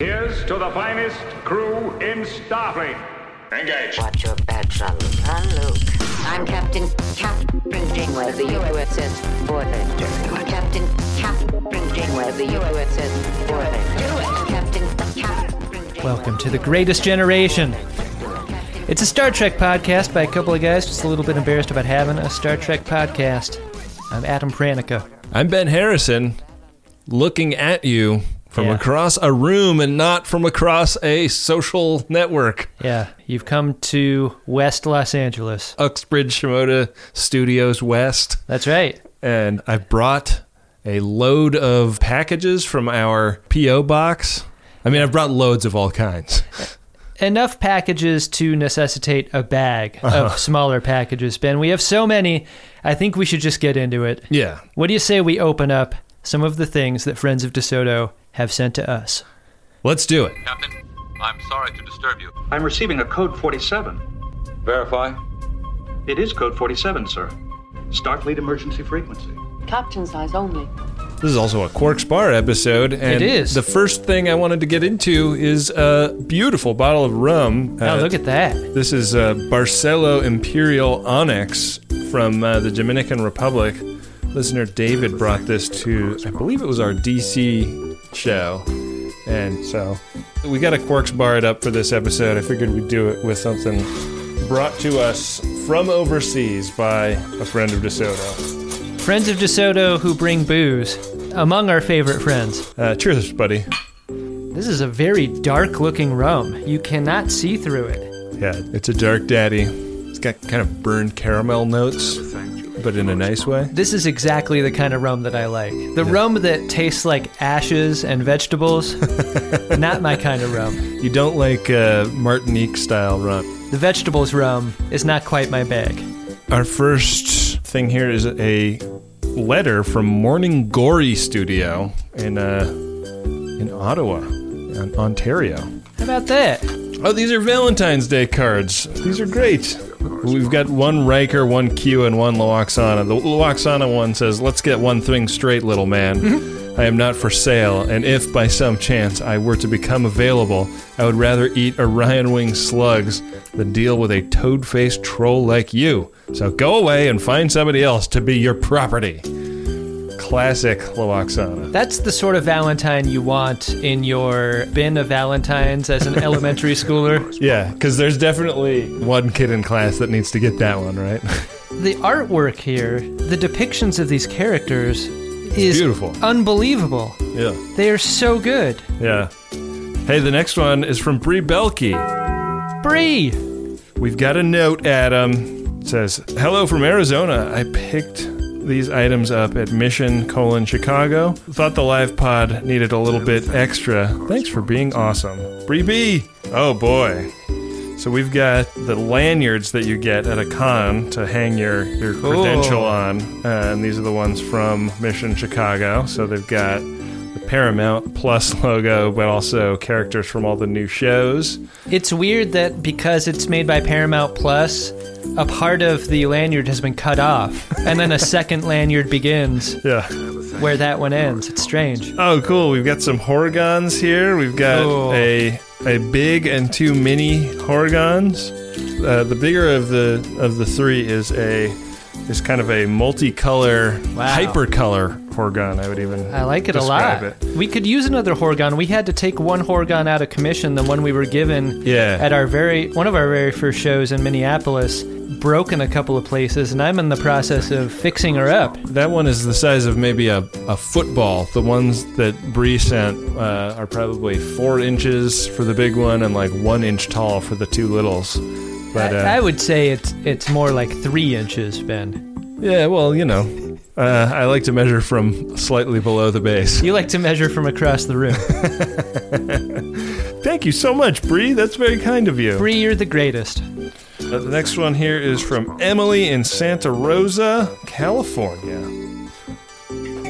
Here's to the finest crew in Starfleet. Engage. Watch your back, son. I'm Luke. I'm Captain Kathryn Janeway of the USS Voyager. Captain Kathryn Janeway of the USS Voyager. Captain Kathryn Janeway. Welcome to the Greatest Generation. It's a Star Trek podcast by a couple of guys just a little bit embarrassed about having a Star Trek podcast. I'm Adam Pranica. I'm Ben Harrison, looking at you from Yeah. across a room and not from across a social network. Yeah, you've come to West Los Angeles. Uxbridge Shimoda Studios West. That's right. And I've brought a load of packages from our P.O. box. I mean, I've brought loads of all kinds. Enough packages to necessitate a bag of uh-huh. smaller packages, Ben. We have so many, I think we should just get into it. Yeah. What do you say we open up some of the things that Friends of DeSoto have sent to us? Let's do it. Captain, I'm sorry to disturb you. I'm receiving a code 47. Verify. It is code 47, sir. Starfleet emergency frequency. Captain size only. This is also a Quark's Bar episode. And It is. The first thing I wanted to get into is a beautiful bottle of rum. Oh, Uh, look at that. This is uh, Barcelo Imperial Onyx from uh, the Dominican Republic. Listener David brought this to, I believe it was our DC show. And so we got a Quarks bar it up for this episode. I figured we'd do it with something brought to us from overseas by a friend of DeSoto. Friends of DeSoto who bring booze. Among our favorite friends. Uh, cheers, buddy. This is a very dark looking rum. You cannot see through it. Yeah, it's a dark daddy. It's got kind of burned caramel notes, but in a nice way. This is exactly the kind of rum that I like. The rum that tastes like ashes and vegetables. not my kind of rum. You don't like uh, Martinique style rum. The vegetables rum is not quite my bag. Our first thing here is a letter from Morning Gory Studio in uh, in Ottawa, in Ontario. How about that? Oh, these are Valentine's Day cards. These are great. We've got one Riker, one Q, and one Lwaxana. The Lwaxana one says, "Let's get one thing straight, little man." Mm-hmm. I am not for sale, and if by some chance I were to become available, I would rather eat Orion Wing slugs than deal with a toad faced troll like you. So go away and find somebody else to be your property. Classic Lwaxana. That's the sort of Valentine you want in your bin of Valentines as an elementary schooler. Yeah, because there's definitely one kid in class that needs to get that one, right? The artwork here, the depictions of these characters, is beautiful. unbelievable. yeah. They are so good. Yeah. Hey, the next one is from Bree Belkey. Bree! We've got a note, Adam. It says, Hello from Arizona. I picked these items up at Mission colon Chicago. Thought the live pod needed a little bit extra. Thanks for being awesome. Bree B. Oh boy. So we've got the lanyards that you get at a con to hang your, your credential on. Uh, and these are the ones from Mission Chicago. So they've got the Paramount Plus logo, but also characters from all the new shows. It's weird that because it's made by Paramount Plus, a part of the lanyard has been cut off, and then a second lanyard begins Yeah. where that one ends. It's strange. Oh, cool. We've got some Horga'hns here. We've got a a big and two mini Horga'hns. Uh, the bigger of the of the three is a is kind of a multicolor, Wow. hypercolor Horga'hn. I would even I like it a lot. It. We could use another Horga'hn. We had to take one Horga'hn out of commission, the one we were given Yeah. at our very one of our very first shows in Minneapolis. Broken a couple of places, and I'm in the process of fixing her up. That one is the size of maybe a, a football. The ones that Bree sent uh, are probably four inches for the big one and like one inch tall for the two littles. But uh, I, I would say it's it's more like three inches, Ben. yeah, well, you know, uh, I like to measure from slightly below the base. You like to measure from across the room. Thank you so much, Bree. That's very kind of you. Bree, you're the greatest. Uh, the next one here is from Emily in Santa Rosa, California.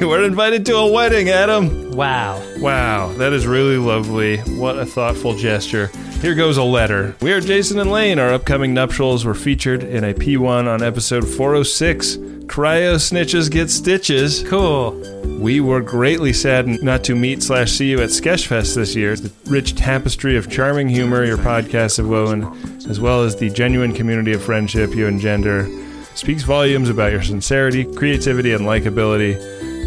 You were invited to a wedding, Adam. Wow. Wow, that is really lovely. What a thoughtful gesture. Here goes a letter. We are Jason and Lane. Our upcoming nuptials were featured in a P1 on episode 406. Cryo Snitches Get Stitches. Cool. We were greatly saddened not to meet slash see you at Sketchfest this year. The rich tapestry of charming humor your podcasts have woven, as well as the genuine community of friendship you engender, speaks volumes about your sincerity, creativity, and likability.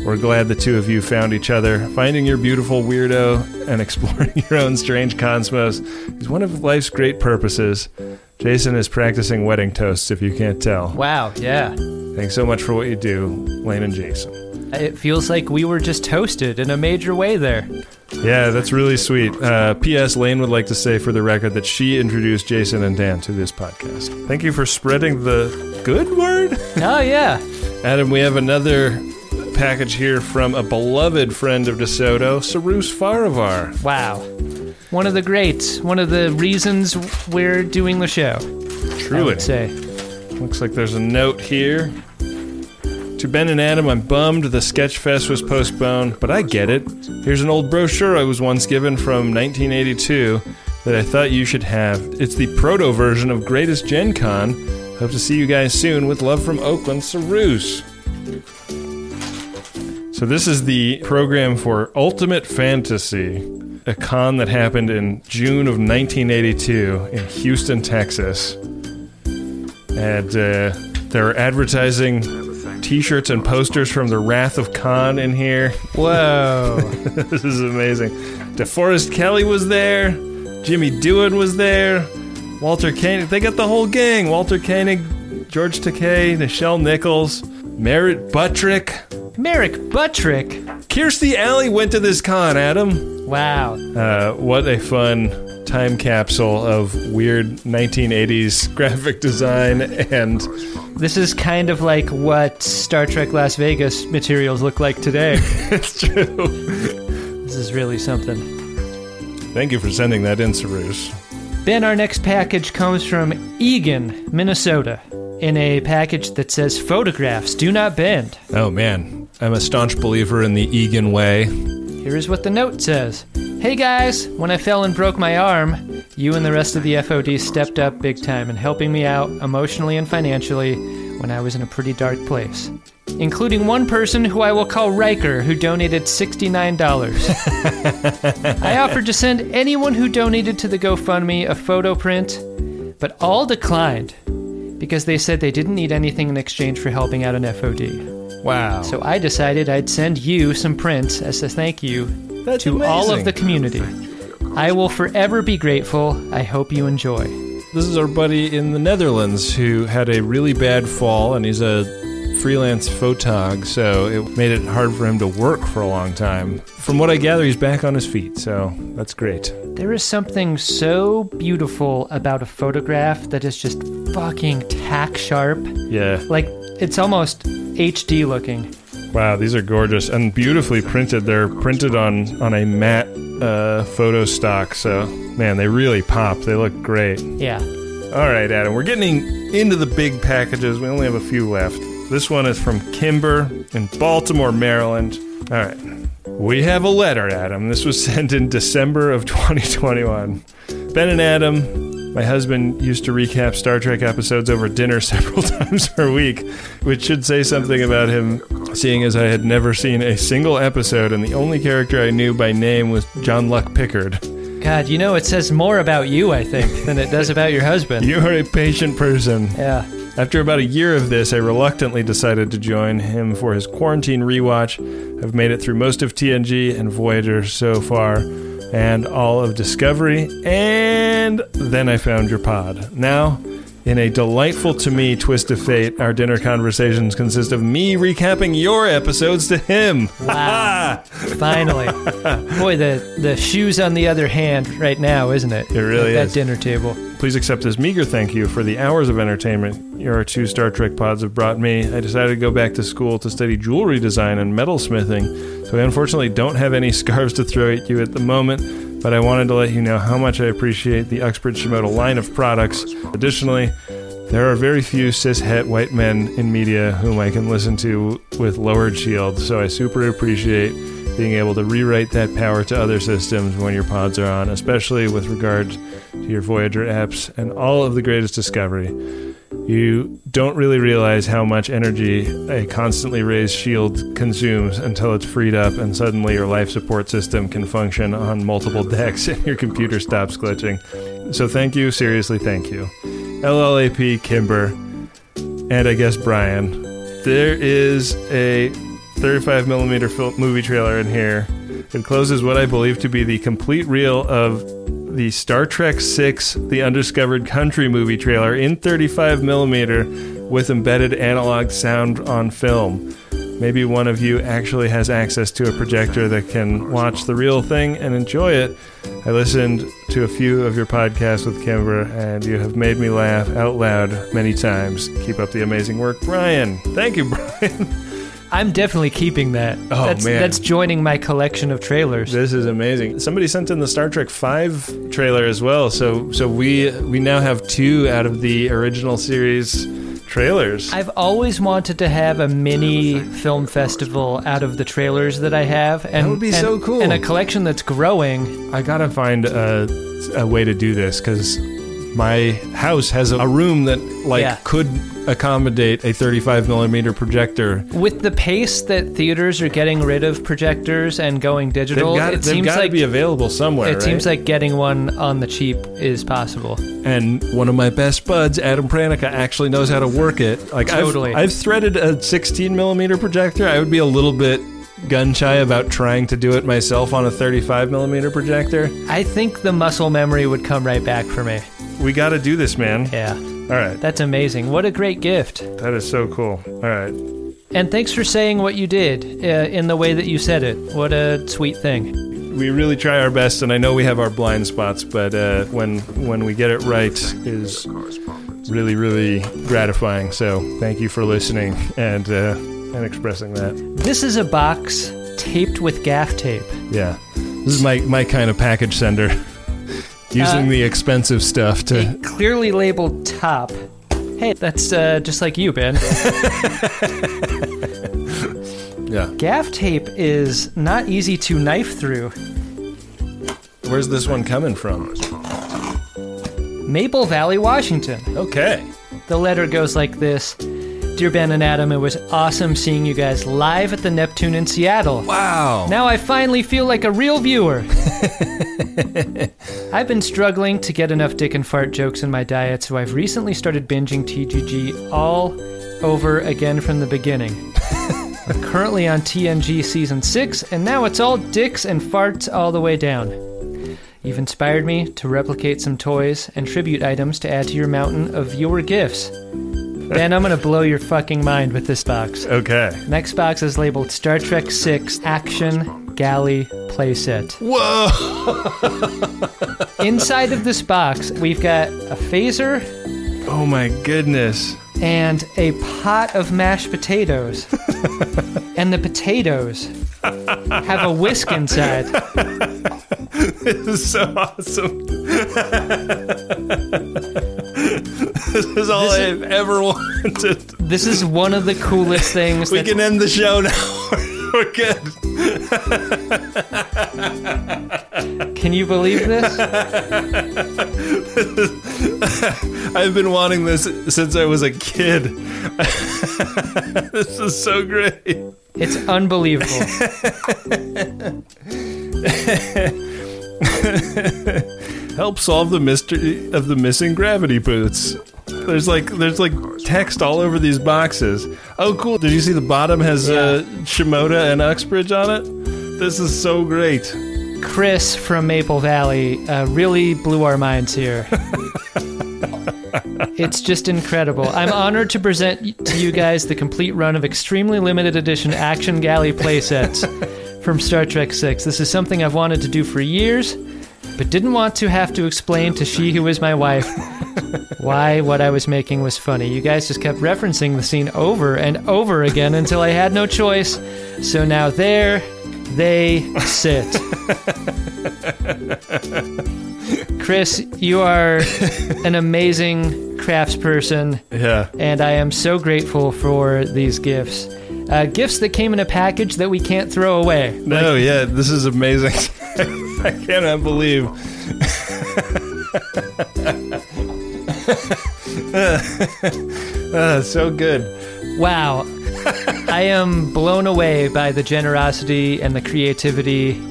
We're glad the two of you found each other. Finding your beautiful weirdo and exploring your own strange cosmos is one of life's great purposes. Jason is practicing wedding toasts if you can't tell. Wow, yeah. Thanks so much for what you do, Lane and Jason. It feels like we were just toasted in a major way there. Yeah, that's really sweet. Uh, P.S. Lane would like to say for the record that she introduced Jason and Dan to this podcast. Thank you for spreading the good word. Oh, yeah. Adam, we have another package here from a beloved friend of DeSoto, Sarus Faravar. Wow. One of the greats. One of the reasons we're doing the show. I Truly. would say. Looks like there's a note here. To Ben and Adam, I'm bummed the Sketchfest was postponed, but I get it. Here's an old brochure I was once given from 1982 that I thought you should have. It's the proto version of Greatest Gen Con. Hope to see you guys soon. With love from Oakland, Sarus. So this is the program for Ultimate Fantasy, a con that happened in June of 1982 in Houston, Texas. And uh, they're advertising T-shirts and posters from the Wrath of Khan in here. Whoa. this is amazing. DeForest Kelley was there. Jimmy Doohan was there. Walter Koenig. They got the whole gang. Walter Koenig, George Takei, Nichelle Nichols, Merritt Buttrick. Merrick Buttrick. Kirstie Alley went to this con, Adam. Wow. Uh, what a fun time capsule of weird 1980s graphic design and This is kind of like what Star Trek Las Vegas materials look like today. it's true. this is really something. Thank you for sending that in, Sarus. Ben, our next package comes from Eagan, Minnesota, in a package that says photographs do not bend. Oh man, I'm a staunch believer in the Eagan way. Here is what the note says Hey guys, when I fell and broke my arm, you and the rest of the FOD stepped up big time in helping me out emotionally and financially when I was in a pretty dark place. Including one person who I will call Riker, who donated $69. I offered to send anyone who donated to the GoFundMe a photo print, but all declined because they said they didn't need anything in exchange for helping out an FOD. Wow. So I decided I'd send you some prints as a thank you That's to all of the community. I will forever be grateful. I hope you enjoy. This is our buddy in the Netherlands who had a really bad fall, and he's a freelance photog, so it made it hard for him to work for a long time. From what I gather, he's back on his feet, so that's great. There is something so beautiful about a photograph that is just fucking tack sharp. Yeah. Like, it's almost HD looking. Wow, these are gorgeous and beautifully printed. They're printed on on a matte uh, photo stock, so man, they really pop. They look great. Yeah. All right, Adam, we're getting into the big packages. We only have a few left. This one is from Kimber in Baltimore, Maryland. All right. We have a letter, Adam. This was sent in December of 2021. Ben and Adam, my husband used to recap Star Trek episodes over dinner several times per week, which should say something about him, seeing as I had never seen a single episode, and the only character I knew by name was John Luck Pickard. God, you know, it says more about you, I think, than it does about your husband. You are a patient person. Yeah. After about a year of this, I reluctantly decided to join him for his quarantine rewatch. I've made it through most of TNG and Voyager so far, and all of Discovery, and then I found your pod. Now, in a delightful to me twist of fate, our dinner conversations consist of me recapping your episodes to him. Wow. Finally. Boy, the, the shoe's on the other hand right now, isn't it? It really At is. That dinner table. Please accept this meager thank you for the hours of entertainment your two Star Trek pods have brought me. I decided to go back to school to study jewelry design and metalsmithing, so I unfortunately don't have any scarves to throw at you at the moment, but I wanted to let you know how much I appreciate the Uxbridge Shimoda line of products. Additionally, there are very few cis-het white men in media whom I can listen to with lowered shields, so I super appreciate being able to rewrite that power to other systems when your pods are on, especially with regard to your Voyager apps and all of the greatest discovery. You don't really realize how much energy a constantly raised shield consumes until it's freed up, and suddenly your life support system can function on multiple decks and your computer stops glitching. So, thank you, seriously, thank you. LLAP, Kimber, and I guess Brian. There is a 35 millimeter fil- movie trailer in here. It closes what I believe to be the complete reel of the Star Trek VI The Undiscovered Country movie trailer in 35 millimeter with embedded analog sound on film. Maybe one of you actually has access to a projector that can watch the real thing and enjoy it. I listened to a few of your podcasts with Kimber, and you have made me laugh out loud many times. Keep up the amazing work, Brian. Thank you, Brian. I'm definitely keeping that. Oh, that's, man. That's joining my collection of trailers. This is amazing. Somebody sent in the Star Trek Five trailer as well. So so we we now have two out of the original series trailers. I've always wanted to have a mini film festival out of the trailers that I have, and would be and- so cool. and a collection that's growing. I gotta find a, a way to do this because my house has a, room that like Yeah. could accommodate a 35 millimeter projector. With the pace that theaters are getting rid of projectors and going digital, got, it seems to like be available somewhere. it seems like getting one on the cheap is possible. and one of my best buds, Adam Pranica, actually knows how to work it. Like Totally. I've, I've threaded a 16 millimeter projector. I would be a little bit gun shy about trying to do it myself on a 35 millimeter projector. I think the muscle memory would come right back for me. We got to do this, man. Yeah, All right, that's amazing. What a great gift. that is so cool. All right, And thanks for saying what you did uh, in the way that you said it. What a sweet thing. we really try our best, and I know we have our blind spots, but uh, when when we get it right is really really gratifying. So thank you for listening and uh, and expressing that. This is a box taped with gaff tape. Yeah, this is my my kind of package sender. Using Uh, the expensive stuff to clearly labeled top. Hey, that's uh, just like you, Ben. yeah. gaff tape is not easy to knife through. Where's this one coming from? Maple Valley, Washington. Okay. The letter goes like this Dear Ben and Adam, it was awesome seeing you guys live at the Neptune in Seattle. Wow. Now I finally feel like a real viewer. I've been struggling to get enough dick and fart jokes in my diet, so I've recently started binging TGG all over again from the beginning. I'm currently on TNG season 6, and now it's all dicks and farts all the way down. You've inspired me to replicate some toys and tribute items to add to your mountain of viewer gifts. Ben, I'm gonna blow your fucking mind with this box. Okay. Next box is labeled Star Trek VI Action Galley Playset. Whoa. Inside of this box, we've got a phaser Oh my goodness. and a pot of mashed potatoes. and the potatoes have a whisk inside. This is so awesome. this is all This I've ever wanted. This is one of the coolest things We that can end the show now. We're good. Can you believe this? I've been wanting this since I was a kid. this is so great. It's unbelievable. Help solve the mystery of the missing gravity boots. There's like there's like text all over these boxes. Oh, cool! Did you see the bottom has uh, Shimoda and Uxbridge on it? This is so great. Chris from Maple Valley uh, really blew our minds here. it's just incredible. I'm honored to present to you guys the complete run of extremely limited edition Action Galley playsets from Star Trek VI. This is something I've wanted to do for years, but didn't want to have to explain to she who is my wife why what I was making was funny. You guys just kept referencing the scene over and over again until I had no choice. So now there they sit. Chris, you are an amazing craftsperson, Yeah. and I am so grateful for these gifts. Uh, gifts that came in a package that we can't throw away. No, yeah, this is amazing. I cannot believe. Uh, so good. Wow. I am blown away by the generosity and the creativity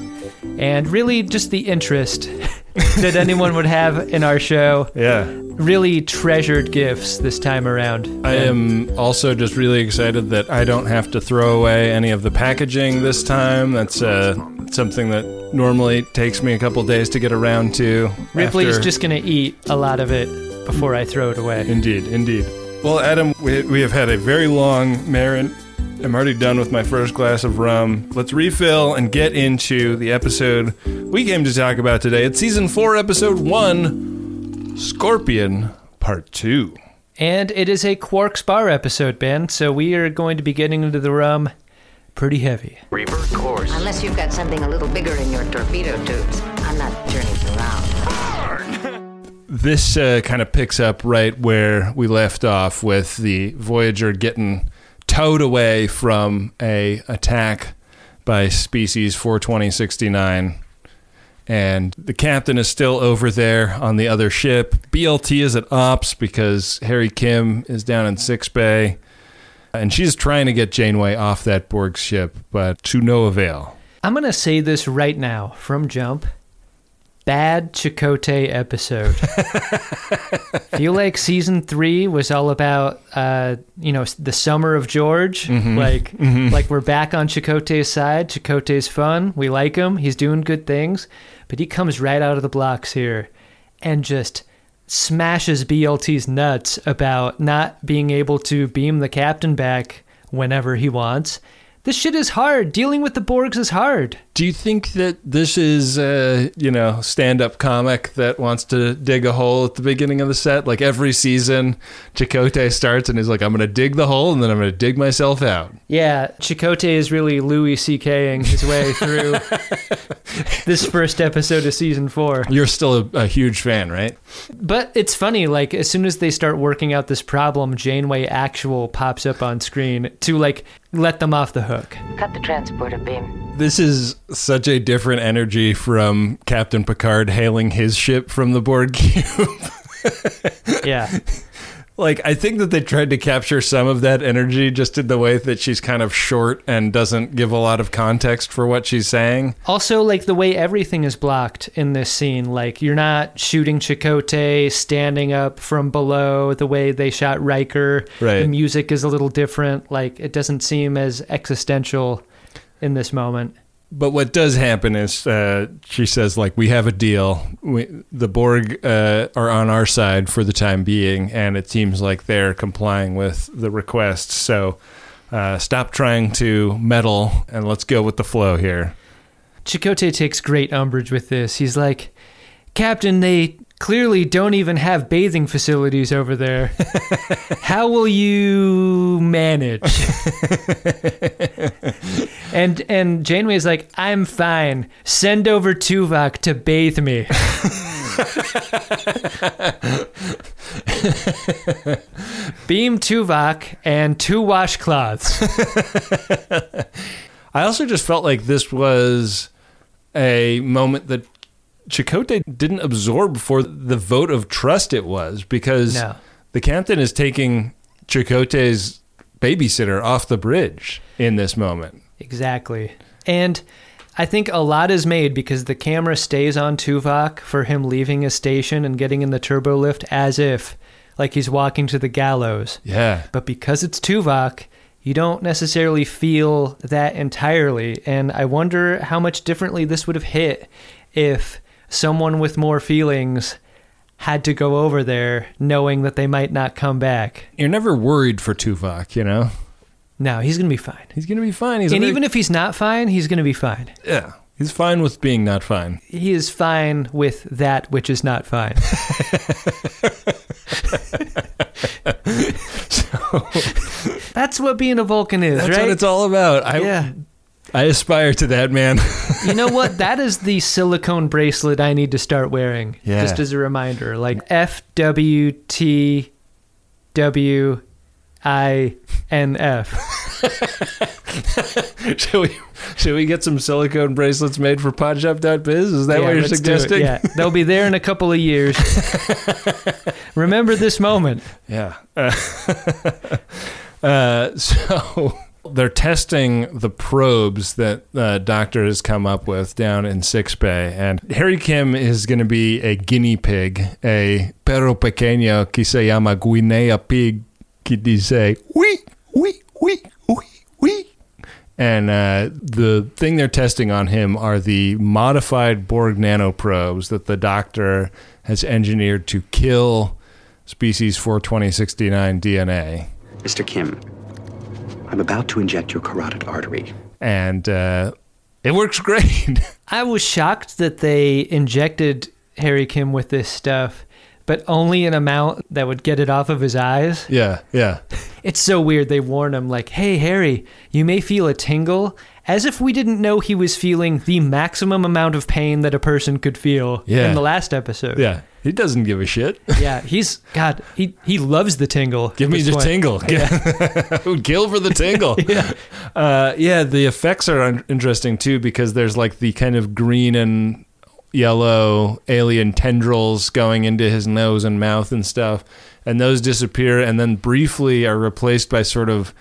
and really just the interest that anyone would have in our show. Yeah. Really treasured gifts this time around. I am also just really excited that I don't have to throw away any of the packaging this time. That's uh, something that normally takes me a couple days to get around to. Ripley's after- just going to eat a lot of it before I throw it away. Indeed, indeed. Well, Adam, we, we have had a very long Marin. I'm already done with my first glass of rum. Let's refill and get into the episode we came to talk about today. It's season four, episode one Scorpion, part two. And it is a Quarks Bar episode, Ben, so we are going to be getting into the rum pretty heavy. Revert course. Unless you've got something a little bigger in your torpedo tubes. I'm not turning around. This uh, kind of picks up right where we left off with the Voyager getting towed away from a attack by species 42069 and the captain is still over there on the other ship. BLT is at ops because Harry Kim is down in sickbay, and she's trying to get Janeway off that Borg ship, but to no avail. I'm going to say this right now from Jump. Bad Chakotay episode. Feel like season three was all about, uh, you know, the summer of George. Like, like we're back on Chakotay's side. Chakotay's fun. We like him. He's doing good things. But he comes right out of the blocks here and just smashes BLT's nuts about not being able to beam the captain back whenever he wants. This shit is hard. Dealing with the Borgs is hard. Do you think that this is, uh, you know, stand-up comic that wants to dig a hole at the beginning of the set? Like every season, Chakotay starts and he's like, "I'm going to dig the hole and then I'm going to dig myself out." Yeah, Chakotay is really Louis C.K.ing his way through this first episode of season four. You're still a, a huge fan, right? But it's funny, like, as soon as they start working out this problem, Janeway Actual pops up on screen to, like, let them off the hook. Cut the transporter beam. This is such a different energy from Captain Picard hailing his ship from the Borg cube. Yeah. Like I think that they tried to capture some of that energy just in the way that she's kind of short and doesn't give a lot of context for what she's saying. Also, like, the way everything is blocked in this scene, like, you're not shooting Chakotay standing up from below the way they shot Riker. Right. The music is a little different. Like, it doesn't seem as existential in this moment. But what does happen is uh, she says, like, we have a deal. We, the Borg uh, are on our side for the time being, and it seems like they're complying with the request. So uh, stop trying to meddle and let's go with the flow here. Chakotay takes great umbrage with this. He's like, Captain, they clearly don't even have bathing facilities over there. How will you manage? and and Janeway's like, I'm fine. Send over Tuvok to bathe me. Beam Tuvok and two washcloths. I also just felt like this was a moment that Chakotay didn't absorb for the vote of trust it was because No. the captain is taking Chakotay's babysitter off the bridge in this moment. Exactly. And I think a lot is made because the camera stays on Tuvok for him leaving his station and getting in the turbo lift as if like he's walking to the gallows. Yeah. But because it's Tuvok, you don't necessarily feel that entirely. And I wonder how much differently this would have hit if someone with more feelings had to go over there knowing that they might not come back. You're never worried for Tuvok, you know? No, he's going to be fine. He's going to be fine. He's And a even if he's not fine, he's going to be fine. yeah, he's fine with being not fine. he is fine with that which is not fine. so, That's what being a Vulcan is, That's right? what it's all about. I yeah. I aspire to that, man. You know what? That is the silicone bracelet I need to start wearing. Yeah. Just as a reminder. Like F W T W I N F. should we should we get some silicone bracelets made for podshop.biz? Is that Yeah, what you're let's do it. suggesting? Yeah. They'll be there in a couple of years. Remember this moment. Yeah. Uh, uh, so they're testing the probes that uh, doctor has come up with down in sickbay, and Harry Kim is going to be a guinea pig, a perro pequeño que se llama Guinea pig, que dice oui, oui, oui, oui, oui. And uh, the thing they're testing on him are the modified Borg nanoprobes that the doctor has engineered to kill species 42069 DNA. Mr. Kim, I'm about to inject your carotid artery. And uh, it works great. I was shocked that they injected Harry Kim with this stuff, but only an amount that would get it off of his eyes. yeah, yeah. It's so weird. They warn him, like, hey, Harry, you may feel a tingle, as if we didn't know he was feeling the maximum amount of pain that a person could feel Yeah. in the last episode. Yeah. He doesn't give a shit. Yeah, he's, God, he, he loves the tingle. Give me the one. tingle. I would kill for the tingle. yeah. Uh, yeah, the effects are un- interesting too because there's like the kind of green and yellow alien tendrils going into his nose and mouth and stuff. And those disappear and then briefly are replaced by sort of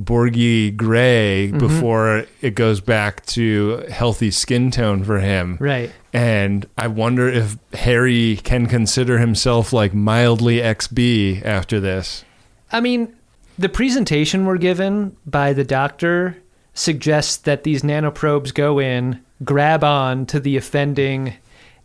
Borgy gray mm-hmm. before it goes back to healthy skin tone for him. Right. And I wonder if Harry can consider himself like mildly XB after this. I mean, the presentation we're given by the doctor suggests that these nanoprobes go in, grab on to the offending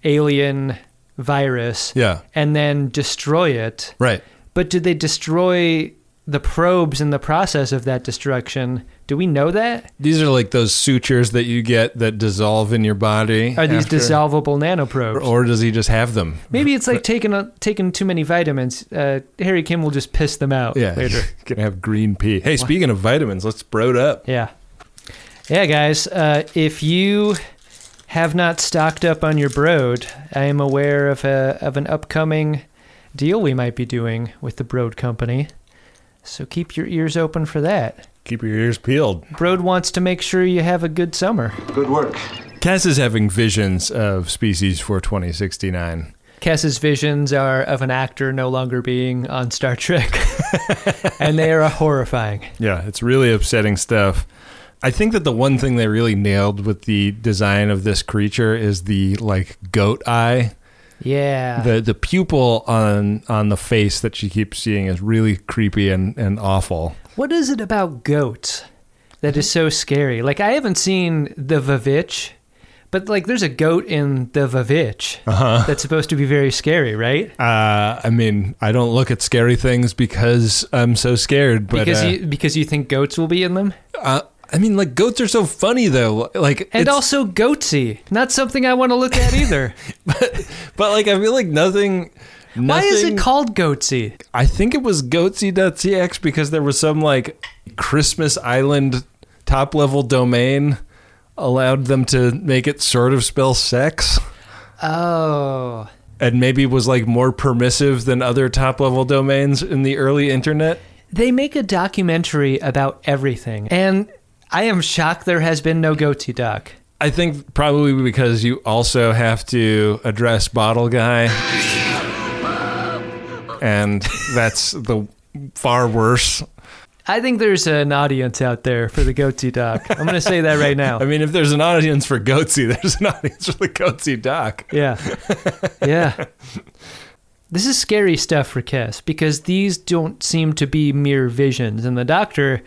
alien virus, Yeah. and then destroy it. Right. But do they destroy the probes in the process of that destruction? Do we know that? These are like those sutures that you get that dissolve in your body. Are these after- dissolvable nanoprobes? Or, or does he just have them? Maybe it's like taking a, taking too many vitamins. Uh, Harry Kim will just piss them out Yeah. later. Gonna have green pea. Hey, speaking of vitamins, let's bro it up. Yeah. Yeah, guys. Uh, if you have not stocked up on your Broad, I am aware of, a, of an upcoming deal we might be doing with the Broad Company. So keep your ears open for that. Keep your ears peeled. Broad wants to make sure you have a good summer. Good work. Kes is having visions of species for 2069. Kes's visions are of an actor no longer being on Star Trek, and they are horrifying. Yeah, it's really upsetting stuff. I think that the one thing they really nailed with the design of this creature is the like goat eye. Yeah. The the pupil on on the face that she keeps seeing is really creepy and, and awful. What is it about goats that is so scary? Like I haven't seen the VVitch, but like there's a goat in the VVitch Uh-huh. that's supposed to be very scary, right? Uh, I mean, I don't look at scary things because I'm so scared. But because uh, you because you think goats will be in them, uh, I mean, like goats are so funny though. Like, and also goatse. Not something I want to look at either. but but like, I feel like nothing. Why is it called goatse? I think it was goatse.cx because there was some like Christmas Island top level domain allowed them to make it sort of spell sex Oh, and maybe was like more permissive than other top level domains in the early internet. they make a documentary about everything, and I am shocked there has been no goatse doc. I think probably because you also have to address Bottle Guy. And that's the far worse. I think there's an audience out there for the goatse doc. I'm going to say that right now. I mean, if there's an audience for Goatse, there's an audience for the Goatse doc. Yeah. Yeah. This is scary stuff for Kes because these don't seem to be mere visions. And the doctor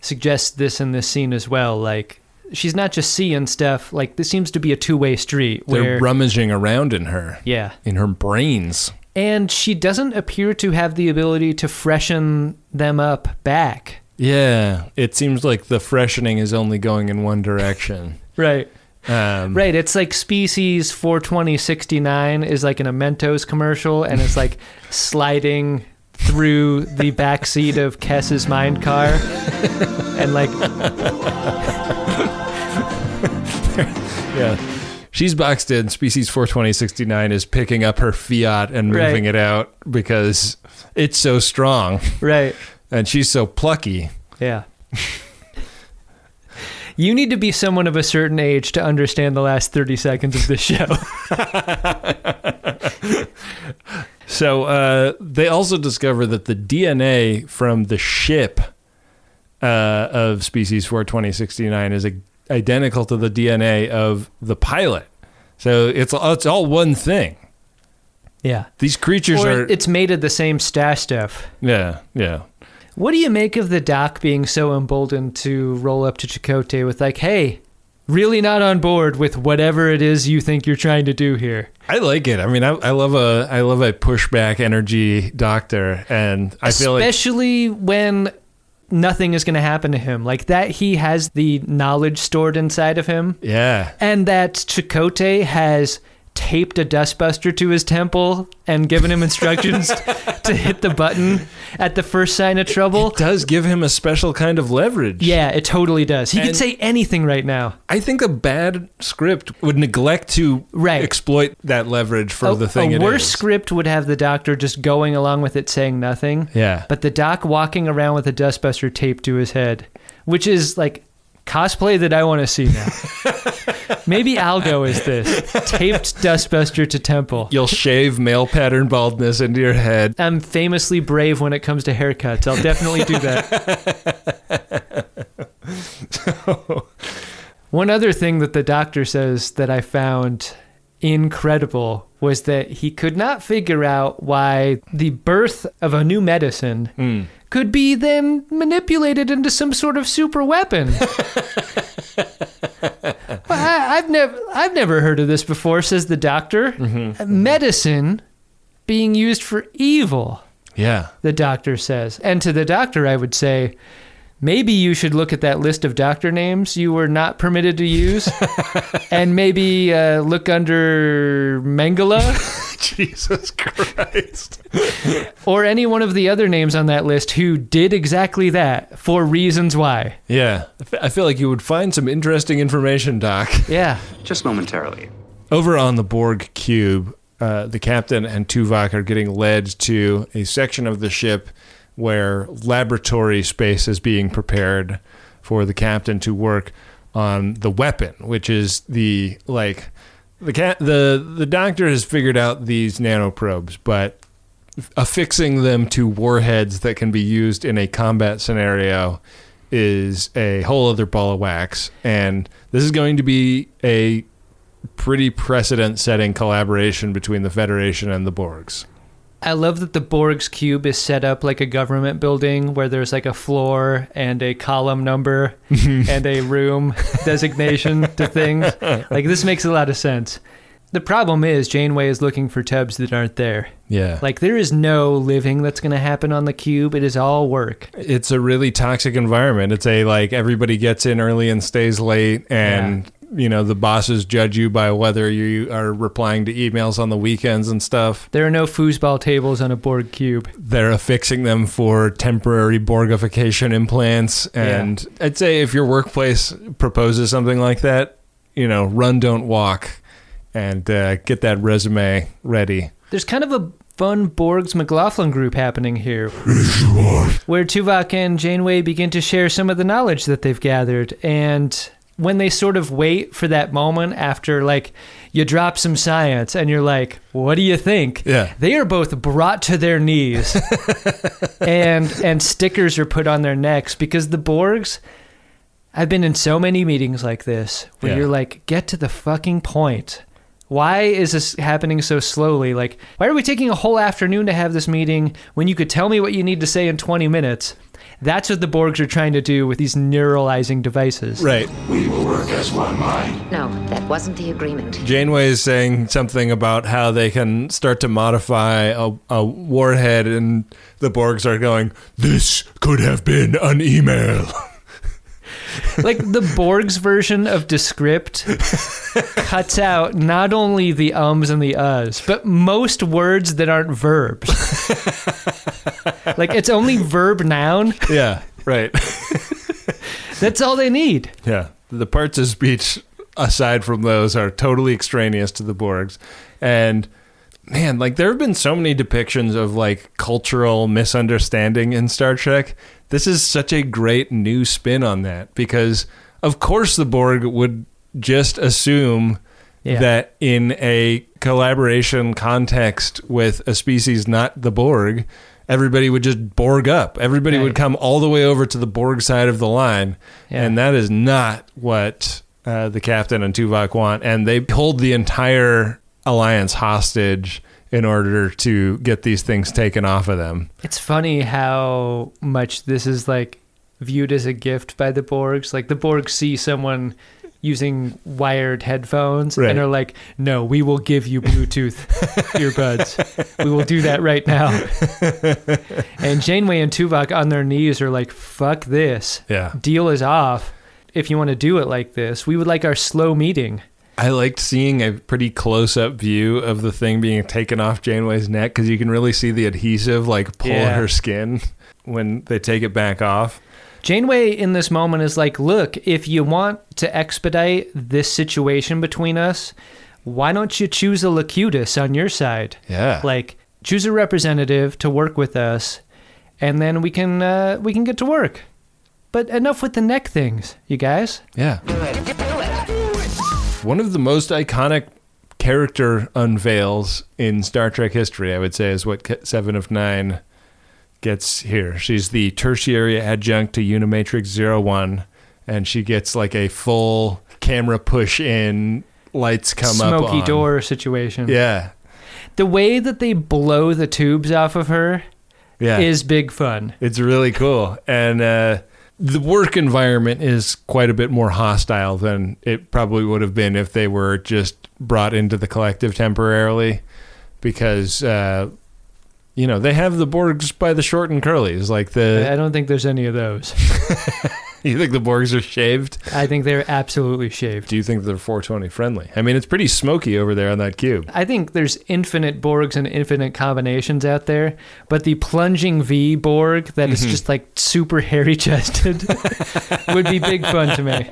suggests this in this scene as well. Like, she's not just seeing stuff, like, this seems to be a two way street They're where. rummaging around in her, yeah. in her brains. And she doesn't appear to have the ability to freshen them up back. Yeah, it seems like the freshening is only going in one direction. Right. Um, Right. It's like species 42069 is like an a Mentos commercial and it's like sliding through the back seat of Kes's mind car. and like Yeah. She's boxed in. Species 42069 is picking up her Fiat and Right. moving it out because it's so strong right. and she's so plucky. Yeah. You need to be someone of a certain age to understand the last 30 seconds of this show. So uh, they also discover that the DNA from the ship uh, of species 42069 is a, identical to the DNA of the pilot. So it's it's all one thing. Yeah. These creatures Or are it's made of the same stash stuff. yeah yeah. What do you make of the doc being so emboldened to roll up to Chakotay with like, "Hey, really not on board with whatever it is you think you're trying to do here." I like it. I mean, I, I love a I love a pushback energy doctor, and I feel like Especially when nothing is going to happen to him. Like that he has the knowledge stored inside of him yeah and that Chakotay has taped a dustbuster to his temple and given him instructions to hit the button at the first sign of trouble. it does give him a special kind of leverage. Yeah, it totally does. He And- could say anything right now. I think a bad script would neglect to Right. exploit that leverage for a, the thing a worse is. script would have the doctor just going along with it saying nothing. Yeah. But the doc walking around with a dustbuster taped to his head, which is like cosplay that I want to see now. Maybe Algo is this taped dustbuster to temple. You'll shave male pattern baldness into your head. I'm famously brave when it comes to haircuts. I'll definitely do that. One other thing that the doctor says that I found incredible was that he could not figure out why the birth of a new medicine hmm. could be then manipulated into some sort of super weapon. well, I, I've never I've never heard of this before, says the doctor. Medicine being used for evil Yeah. the doctor says. And to the doctor, I would say, maybe you should look at that list of doctor names you were not permitted to use and maybe uh, look under Mengele Jesus Christ. or any one of the other names on that list who did exactly that for reasons why. Yeah. I feel like you would find some interesting information, Doc. Yeah. Just momentarily. Over on the Borg cube, uh, the captain and Tuvok are getting led to a section of the ship where laboratory space is being prepared for the captain to work on the weapon, which is the like the cat the the doctor has figured out these nanoprobes, but affixing them to warheads that can be used in a combat scenario is a whole other ball of wax and this is going to be a pretty precedent setting collaboration between the Federation and the Borgs. I love that the Borg's cube is set up like a government building where there's like a floor and a column number and a room designation to things. Like this makes a lot of sense. The problem is Janeway is looking for tubs that aren't there. Yeah. Like there is no living that's going to happen on the cube. It is all work. it's a really toxic environment. It's a like everybody gets in early and stays late and you know the bosses judge you by whether you are replying to emails on the weekends and stuff. There are no foosball tables on a Borg cube. They're affixing them for temporary Borgification implants and I'd say if your workplace proposes something like that, you know, run don't walk and uh, get that resume ready. There's kind of a fun Borg's McLaughlin group happening here. Where Tuvok and Janeway begin to share some of the knowledge that they've gathered. And when they sort of wait for that moment after, like, you drop some science and you're like, what do you think? Yeah. They are both brought to their knees. and and stickers are put on their necks because the Borgs. I've been in so many meetings like this where Yeah. you're like, get to the fucking point. Why is this happening so slowly? Like, why are we taking a whole afternoon to have this meeting when you could tell me what you need to say in 20 minutes? That's what the Borgs are trying to do with these neuralizing devices. Right. We will work as one mind. No, that wasn't the agreement. Janeway is saying something about how they can start to modify a, a warhead, and the Borgs are going, This could have been an email. Like the Borgs version of Descript cuts out not only the ums and the uhs, but most words that aren't verbs. like it's only verb noun. yeah, right. That's all they need. Yeah. The parts of speech, aside from those, are totally extraneous to the Borgs. And man, like there have been so many depictions of like cultural misunderstanding in Star Trek. This is such a great new spin on that because, of course, the Borg would just assume Yeah. that in a collaboration context with a species not the Borg, everybody would just Borg up. Everybody Right. would come all the way over to the Borg side of the line, Yeah. and that is not what uh, the captain and Tuvok want. And they hold the entire alliance hostage in order to get these things taken off of them. It's funny how much this is like viewed as a gift by the Borgs. Like the Borgs see someone using wired headphones Right. and are like, "No, we will give you Bluetooth earbuds. We will do that right now." and Janeway and Tuvok on their knees are like, "Fuck this. Yeah. Deal is off. If you want to do it like this, we would like our slow meeting." I liked seeing a pretty close up view of the thing being taken off Janeway's neck because you can really see the adhesive like pull Yeah. her skin when they take it back off. Janeway in this moment is like, look, if you want to expedite this situation between us, why don't you choose a Locutus on your side? Yeah. Like, choose a representative to work with us, and then we can uh, we can get to work. But enough with the neck things, you guys. Yeah. One of the most iconic character unveils in Star Trek history, I would say, is what Seven of Nine gets here. She's the tertiary adjunct to Unimatrix Zero One, and she gets like a full camera push in, lights come up. Smoky door situation. Yeah. The way that they blow the tubes off of her Yeah. is big fun. It's really cool. And uh, the work environment is quite a bit more hostile than it probably would have been if they were just brought into the collective temporarily because, uh, you know, they have the Borgs by the short and curlies. Like the, I don't think there's any of those. you think the Borgs are shaved? I think they're absolutely shaved. Do you think they're 420 friendly? I mean, it's pretty smoky over there on that cube. I think there's infinite Borgs and infinite combinations out there, but the plunging V Borg that is mm-hmm. just like super hairy chested would be big fun to me.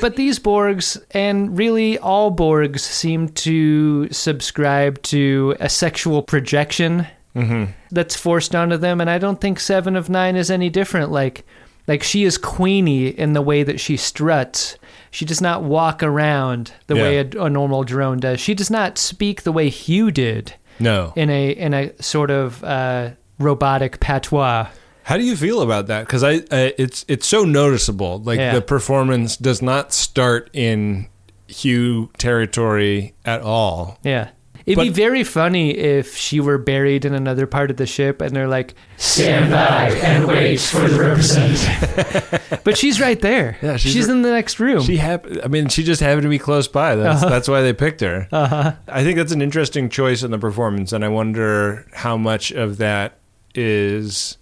But these Borgs, and really all Borgs, seem to subscribe to a sexual projection mm-hmm. that's forced onto them, and I don't think Seven of Nine is any different. Like, like she is queenie in the way that she struts. She does not walk around the way a, a normal drone does. She does not speak the way Hugh did No. in a in a sort of uh, robotic patois. How do you feel about that? Because I, uh, it's it's so noticeable. Like Yeah. the performance does not start in Hugh territory at all. Yeah. It'd be very funny if she were buried in another part of the ship and they're like, stand by and wait for the representative. but she's right there. Yeah, she's she's, r- in the next room. She hap- I mean, she just happened to be close by. That's that's why they picked her. Uh-huh. I think that's an interesting choice in the performance, and I wonder how much of that is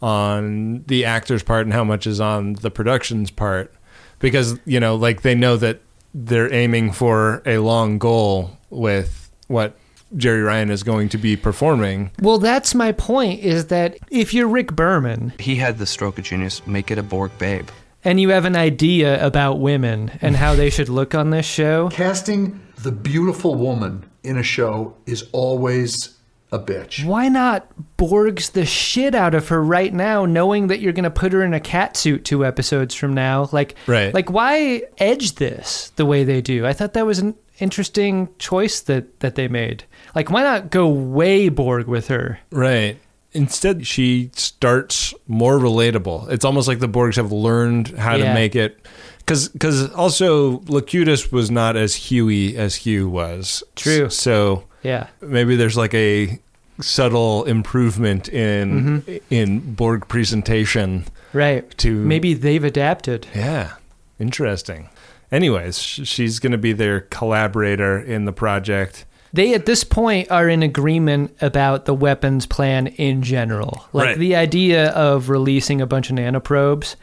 on the actor's part and how much is on the production's part, because you know, like they know that they're aiming for a long goal with what Jeri Ryan is going to be performing. well, that's my point is that if you're Rick Berman He had the stroke of genius. Make it a Borg babe. and you have an idea about women and how they should look on this show, Casting the beautiful woman in a show is always a bitch. why not Borgs the shit out of her right now, knowing that you're going to put her in a cat suit two episodes from now? Like, Right. like why edge this the way they do? I thought that was an interesting choice that that they made. Like, why not go way Borg with her? Right. Instead, she starts more relatable. It's almost like the Borgs have learned how to make it. Because because also, Locutus was not as Huey as Hugh was. True. So Yeah, maybe there's like a subtle improvement in Mm-hmm. in Borg presentation. right. To Maybe they've adapted. yeah, interesting. Anyways, she's going to be their collaborator in the project. They at this point are in agreement about the weapons plan in general. Like Right. the idea of releasing a bunch of nanoprobes.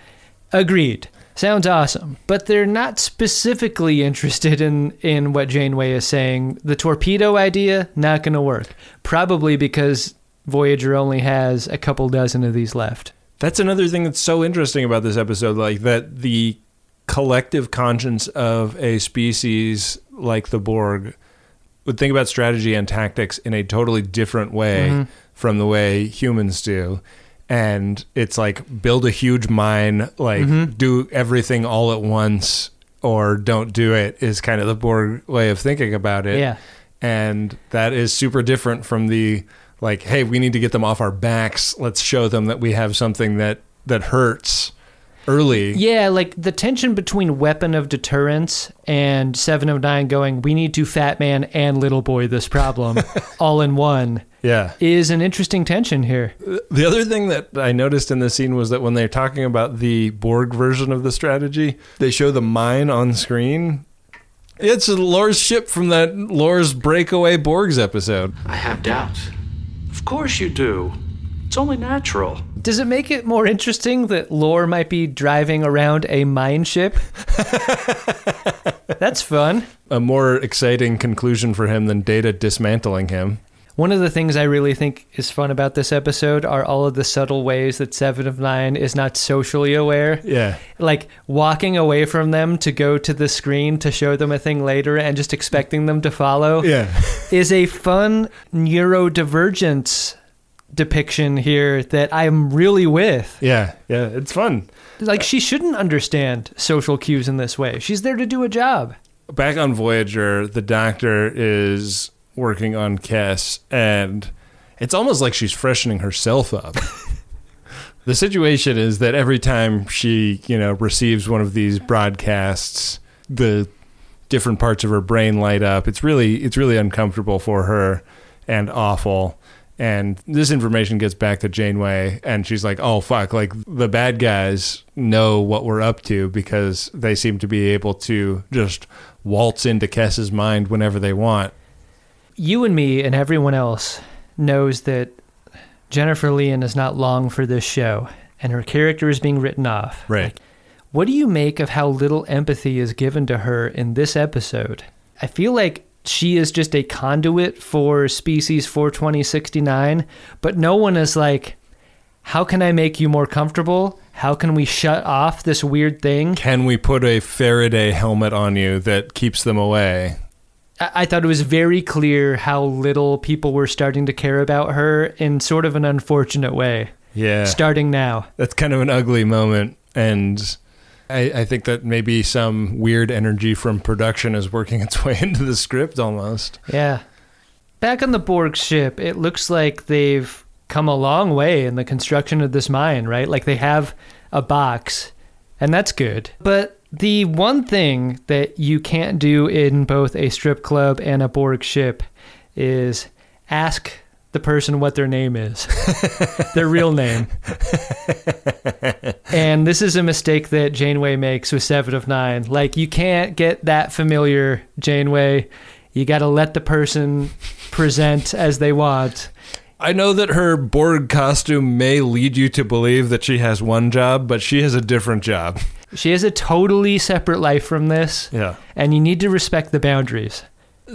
Agreed. Sounds awesome. But they're not specifically interested in in what Janeway is saying. The torpedo idea not going to work. Probably because Voyager only has a couple dozen of these left. That's another thing that's so interesting about this episode, like that the collective conscience of a species like the Borg would think about strategy and tactics in a totally different way mm-hmm. from the way humans do. And it's like build a huge mine, like mm-hmm. do everything all at once, or don't do it is kind of the Borg way of thinking about it. Yeah. And that is super different from the like, hey, we need to get them off our backs. Let's show them that we have something that that hurts early. Yeah, like the tension between Weapon of Deterrence and Seven of Nine going, we need to Fat Man and Little Boy this problem all in one Yeah. is an interesting tension here. The other thing that I noticed in this scene was that when they're talking about the Borg version of the strategy, they show the mine on screen. It's Lore's ship from that Lore's Breakaway Borgs episode. I have doubts. Of course you do. It's only natural. Does it make it more interesting that Lore might be driving around a mine ship? That's fun. A more exciting conclusion for him than Data dismantling him. One of the things I really think is fun about this episode are all of the subtle ways that Seven of Nine is not socially aware. Yeah. Like walking away from them to go to the screen to show them a thing later and just expecting them to follow Yeah. is a fun neurodivergence depiction here that I'm really with. Yeah. Yeah. It's fun. Like she shouldn't understand social cues in this way. She's there to do a job. Back on Voyager, the doctor is working on Kes, and it's almost like she's freshening herself up. the situation is that every time she, you know, receives one of these broadcasts, the different parts of her brain light up. It's really it's really uncomfortable for her and awful. And this information gets back to Janeway, and she's like, "Oh fuck! Like the bad guys know what we're up to because they seem to be able to just waltz into Kes's mind whenever they want." You and me and everyone else knows that Jennifer Lien is not long for this show and her character is being written off. Right. What do you make of how little empathy is given to her in this episode? I feel like she is just a conduit for species 42069, but no one is like, how can I make you more comfortable? How can we shut off this weird thing? Can we put a Faraday helmet on you that keeps them away? I I thought it was very clear how little people were starting to care about her in sort of an unfortunate way. Yeah. Starting now. That's kind of an ugly moment. And I, I think that maybe some weird energy from production is working its way into the script almost. Yeah. Back on the Borg ship, it looks like they've come a long way in the construction of this mine, right? Like they have a box, and that's good. But the one thing that you can't do in both a strip club and a Borg ship is ask the person what their name is, their real name. and this is a mistake that Janeway makes with Seven of Nine. Like, you can't get that familiar, Janeway. You got to let the person present as they want. I know that her Borg costume may lead you to believe that she has one job, but she has a different job. She has a totally separate life from this, Yeah. and you need to respect the boundaries.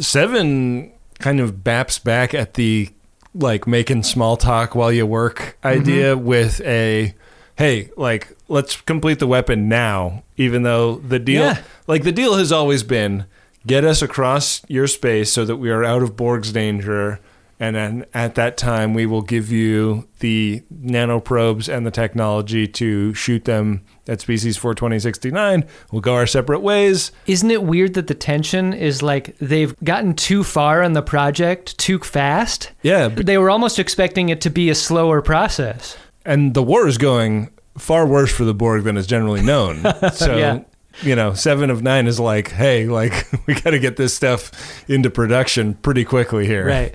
Seven kind of baps back at the like making small talk while you work idea mm-hmm. with a hey, like let's complete the weapon now, even though the deal Yeah. like the deal has always been get us across your space so that we are out of Borg's danger. And then at that time, we will give you the nanoprobes and the technology to shoot them at species 42069. We'll go our separate ways. Isn't it weird that the tension is like they've gotten too far on the project too fast? Yeah, but- They were almost expecting it to be a slower process. and the war is going far worse for the Borg than is generally known. So, Yeah. you know, seven of nine is like, hey, like we got to get this stuff into production pretty quickly here. Right.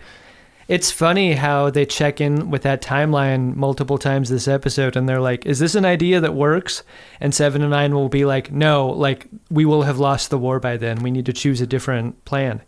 It's funny how they check in with that timeline multiple times this episode and they're like, is this an idea that works? And 7 and 9 will be like, no, like, we will have lost the war by then. We need to choose a different plan.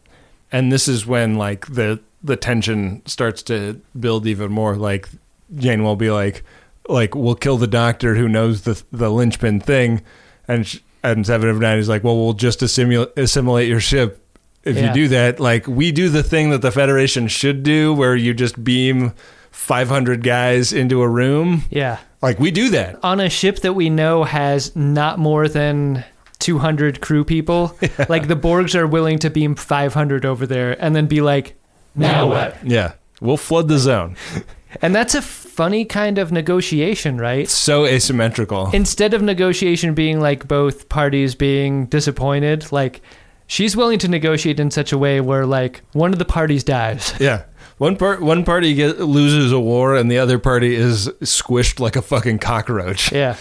And this is when like the the tension starts to build even more. Like Jane will be like, like we'll kill the doctor who knows the the linchpin thing, and sh- and seven of nine is like, well, we'll just assimilate assimilate your ship. If Yeah. you do that, like we do the thing that the Federation should do, where you just beam 500 guys into a room. Yeah. Like we do that. On a ship that we know has not more than 200 crew people, like the Borgs are willing to beam 500 over there and then be like, now what? Yeah. We'll flood the zone. And that's a funny kind of negotiation, right? So asymmetrical. Instead of negotiation being like both parties being disappointed, like she's willing to negotiate in such a way where like one of the parties dies. yeah. One part, one party get, loses a war, and the other party is squished like a fucking cockroach. Yeah.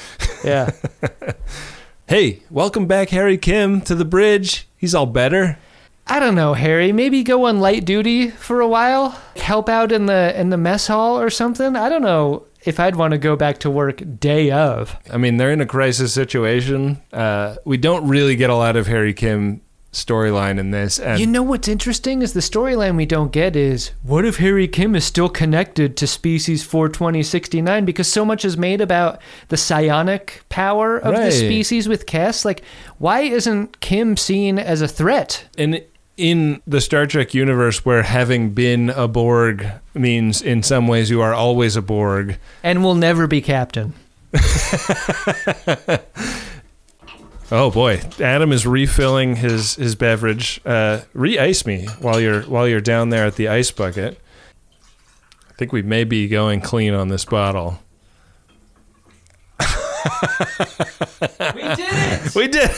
Yeah. Hey, welcome back, Harry Kim, to the bridge. He's all better. I don't know, Harry. Maybe go on light duty for a while, help out in the in the mess hall or something. I don't know if I'd want to go back to work day of. I mean, they're in a crisis situation. Uh, we don't really get a lot of Harry Kim storyline in this. And You know what's interesting is the storyline we don't get is what if Harry Kim is still connected to species 42069 because so much is made about the psionic power of Right. the species with Kes. Like, why isn't Kim seen as a threat? in in the Star Trek universe, where having been a Borg means in some ways you are always a Borg. And will never be captain. Oh boy, Adam is refilling his his beverage. Uh, re-ice me while you're while you're down there at the ice bucket. I think we may be going clean on this bottle. We did it! We did.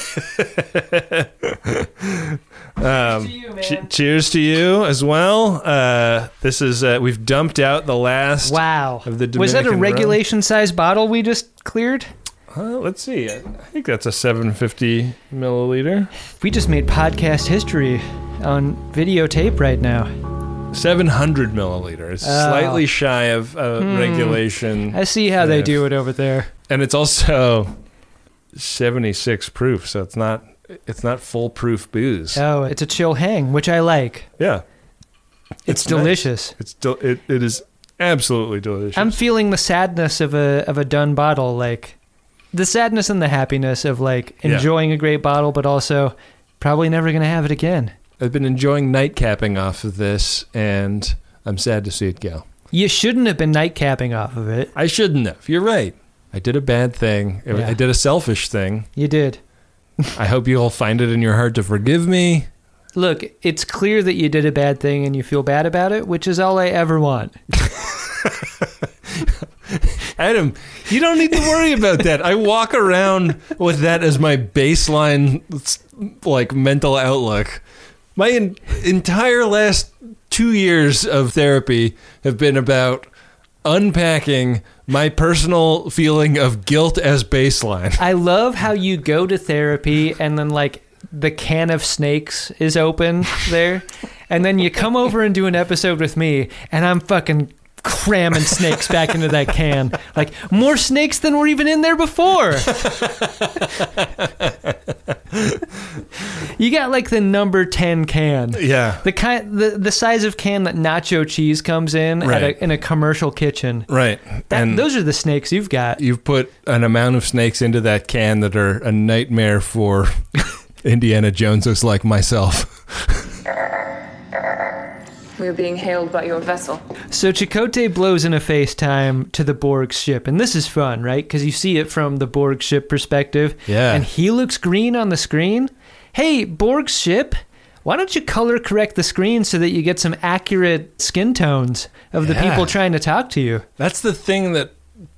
um, che- cheers to you as well. Uh, this is uh, we've dumped out the last. Wow. Of the Was that a regulation size bottle we just cleared? Uh, let's see. I think that's a 750 milliliter. We just made podcast history on videotape right now. 700 milliliters, Oh. slightly shy of uh, Hmm. regulation. I see how they do it over there. and it's also 76 proof, so it's not it's not foolproof booze. Oh, it's a chill hang, which I like. Yeah, It's, nice. delicious. It's del- it, it is absolutely delicious. I'm feeling the sadness of a of a done bottle, like the sadness and the happiness of like enjoying a great bottle, but also probably never gonna have it again. I've been enjoying nightcapping off of this, and I'm sad to see it go. You shouldn't have been nightcapping off of it. I shouldn't have. You're right. I did a bad thing. Yeah. I did a selfish thing. You did. I hope you'll find it in your heart to forgive me. Look, it's clear that you did a bad thing and you feel bad about it, which is all I ever want. Adam, you don't need to worry about that. I walk around with that as my baseline, like mental outlook. My en- entire last two years of therapy have been about unpacking my personal feeling of guilt as baseline. I love how you go to therapy and then like the can of snakes is open there, and then you come over and do an episode with me, and I'm fucking cramming snakes back into that can, like more snakes than were even in there before. you got like the number ten can. Yeah. The kind, the, the size of can that nacho cheese comes in at Right. a, in a commercial kitchen. Right. That, and those are the snakes you've got. you've put an amount of snakes into that can that are a nightmare for Indiana Joneses like myself. We are being hailed by your vessel. So Chakotay blows in a FaceTime to the Borg ship, and this is fun, right? Because you see it from the Borg ship perspective. Yeah. And he looks green on the screen. Hey, Borg ship, why don't you color correct the screen so that you get some accurate skin tones of the people trying to talk to you? That's the thing that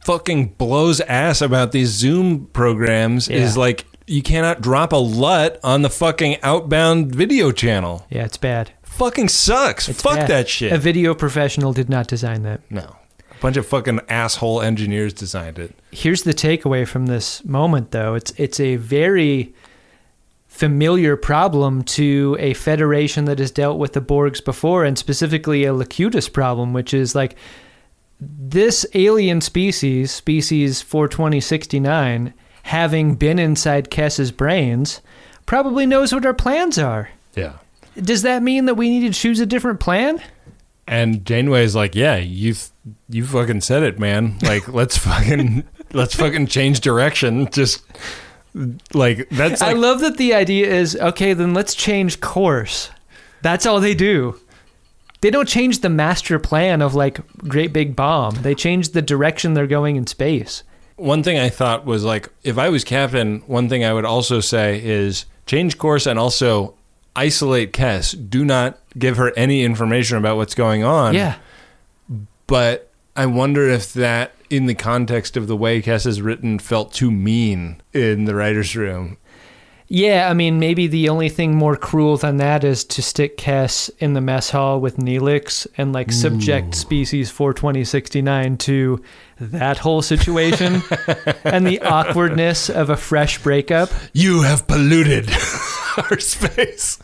fucking blows ass about these Zoom programs is like you cannot drop a LUT on the fucking outbound video channel. Yeah, it's bad. Fucking sucks. It's Fuck bad. that shit. A video professional did not design that. no. A bunch of fucking asshole engineers designed it. here's the takeaway from this moment though it's it's a very familiar problem to a federation that has dealt with the borgs before and specifically a locutus problem which is like this alien species species 42069 having been inside Kes's brains probably knows what our plans are Yeah. Does that mean that we need to choose a different plan And Janeway's like, "Yeah, you you fucking said it, man. Like, let's fucking let's fucking change direction. Just like that's I love that the idea is okay, then let's change course. That's all they do. They don't change the master plan of like Great Big Bomb. They change the direction they're going in space. one thing I thought was like if I was captain, one thing I would also say is change course and also isolate Kes. Do not give her any information about what's going on. Yeah. But I wonder if that, in the context of the way Kes is written, felt too mean in the writer's room. Yeah, I mean, maybe the only thing more cruel than that is to stick Kes in the mess hall with Neelix and like subject species 42069 to that whole situation and the awkwardness of a fresh breakup. You have polluted our space.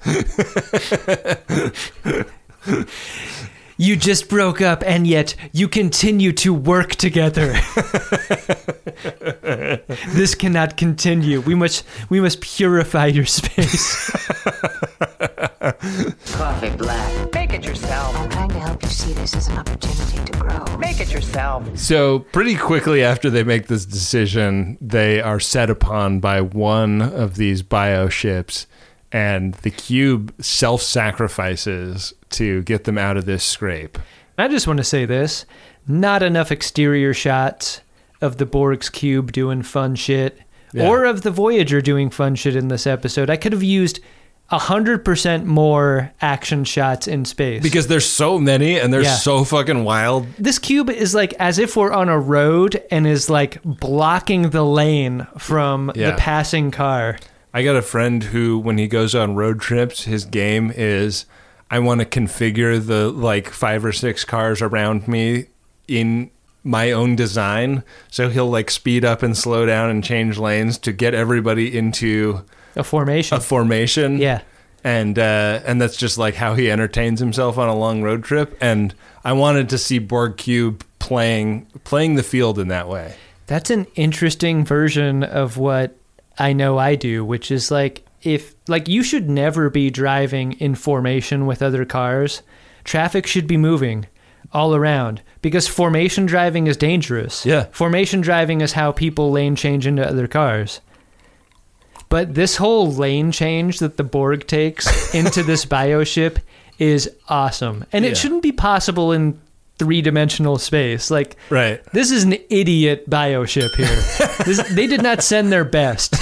You just broke up and yet you continue to work together. this cannot continue. We must we must purify your space. Coffee black. Make it yourself. I'm trying to help you see this as an opportunity to grow. Make it yourself. So, pretty quickly after they make this decision, they are set upon by one of these bio ships, and the cube self sacrifices to get them out of this scrape. I just want to say this. Not enough exterior shots of the Borg's cube doing fun shit Yeah. or of the Voyager doing fun shit in this episode. I could have used 100% more action shots in space. Because there's so many and they're Yeah. so fucking wild. this cube is like as if we're on a road and is like blocking the lane from Yeah. the passing car. I got a friend who, when he goes on road trips, his game is I want to configure the like five or six cars around me in my own design. So he'll like speed up and slow down and change lanes to get everybody into A formation. a formation. yeah. And uh, and that's just like how he entertains himself on a long road trip. And I wanted to see Borg Cube playing playing the field in that way. That's an interesting version of what I know I do, which is like if like you should never be driving in formation with other cars. Traffic should be moving all around because formation driving is dangerous. Yeah. Formation driving is how people lane change into other cars. But this whole lane change that the Borg takes into this bioship is awesome. And Yeah. it shouldn't be possible in three dimensional space. Like Right. this is an idiot bioship here. this, they did not send their best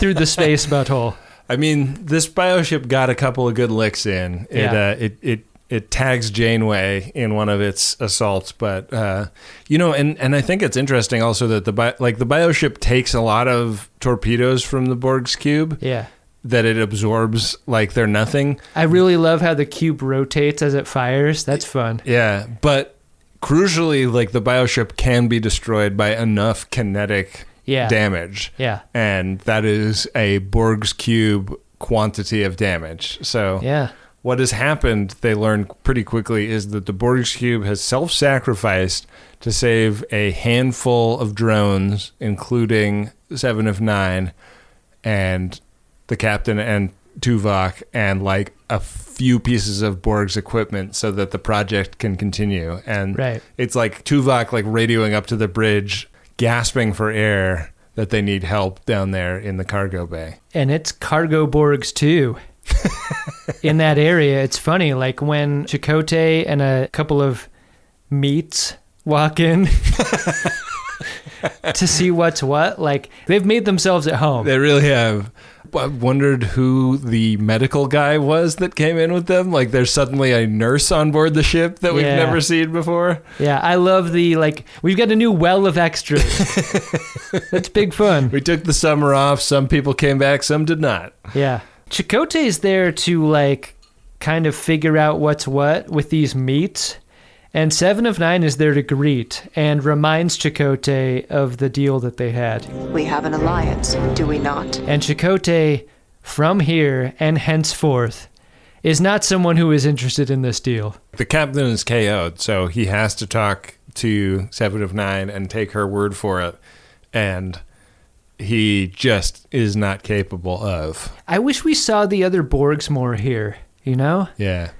through the space butthole. I mean, this bioship got a couple of good licks in. It Yeah. uh, it it it tags Janeway in one of its assaults, but uh, you know, and and I think it's interesting also that the bi- like the bioship takes a lot of torpedoes from the Borg's cube Yeah. that it absorbs like they're nothing. I really love how the cube rotates as it fires. That's fun. Yeah, but crucially, like the bioship can be destroyed by enough kinetic Yeah. damage. Yeah. and that is a Borg's cube quantity of damage. So Yeah. What has happened, they learned pretty quickly, is that the Borg's cube has self-sacrificed to save a handful of drones, including Seven of Nine, and the captain and Tuvok, and like a few pieces of Borg's equipment, so that the project can continue. And Right. it's like Tuvok like radioing up to the bridge, gasping for air that they need help down there in the cargo bay. And it's cargo Borgs too. In that area, it's funny. Like when Chakotay and a couple of meats walk in to see what's what, like they've made themselves at home. They really have. I wondered who the medical guy was that came in with them. Like, there's suddenly a nurse on board the ship that we've Yeah. never seen before. Yeah, I love the like. We've got a new well of extras. That's big fun. We took the summer off. Some people came back, some did not. Yeah. Chakotay's there to like kind of figure out what's what with these meats. And Seven of Nine is there to greet and reminds Chakotay of the deal that they had. We have an alliance, do we not? And Chakotay, from here and henceforth, is not someone who is interested in this deal. The captain is KO'd, so he has to talk to Seven of Nine and take her word for it. And he just is not capable of. I wish we saw the other Borgs more here, you know? Yeah.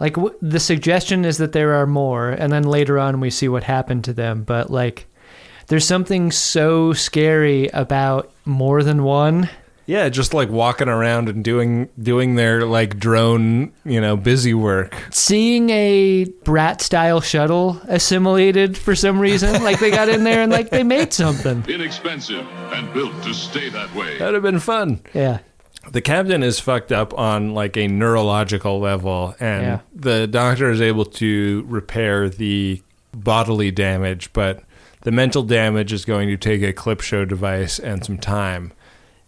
Like w- the suggestion is that there are more, and then later on we see what happened to them. But like, there's something so scary about more than one. Yeah, just like walking around and doing doing their like drone, you know, busy work. Seeing a brat style shuttle assimilated for some reason, like they got in there and like they made something. Inexpensive and built to stay that way. That'd have been fun. Yeah. The captain is fucked up on like a neurological level, and Yeah. the doctor is able to repair the bodily damage, but the mental damage is going to take a clip show device and some time.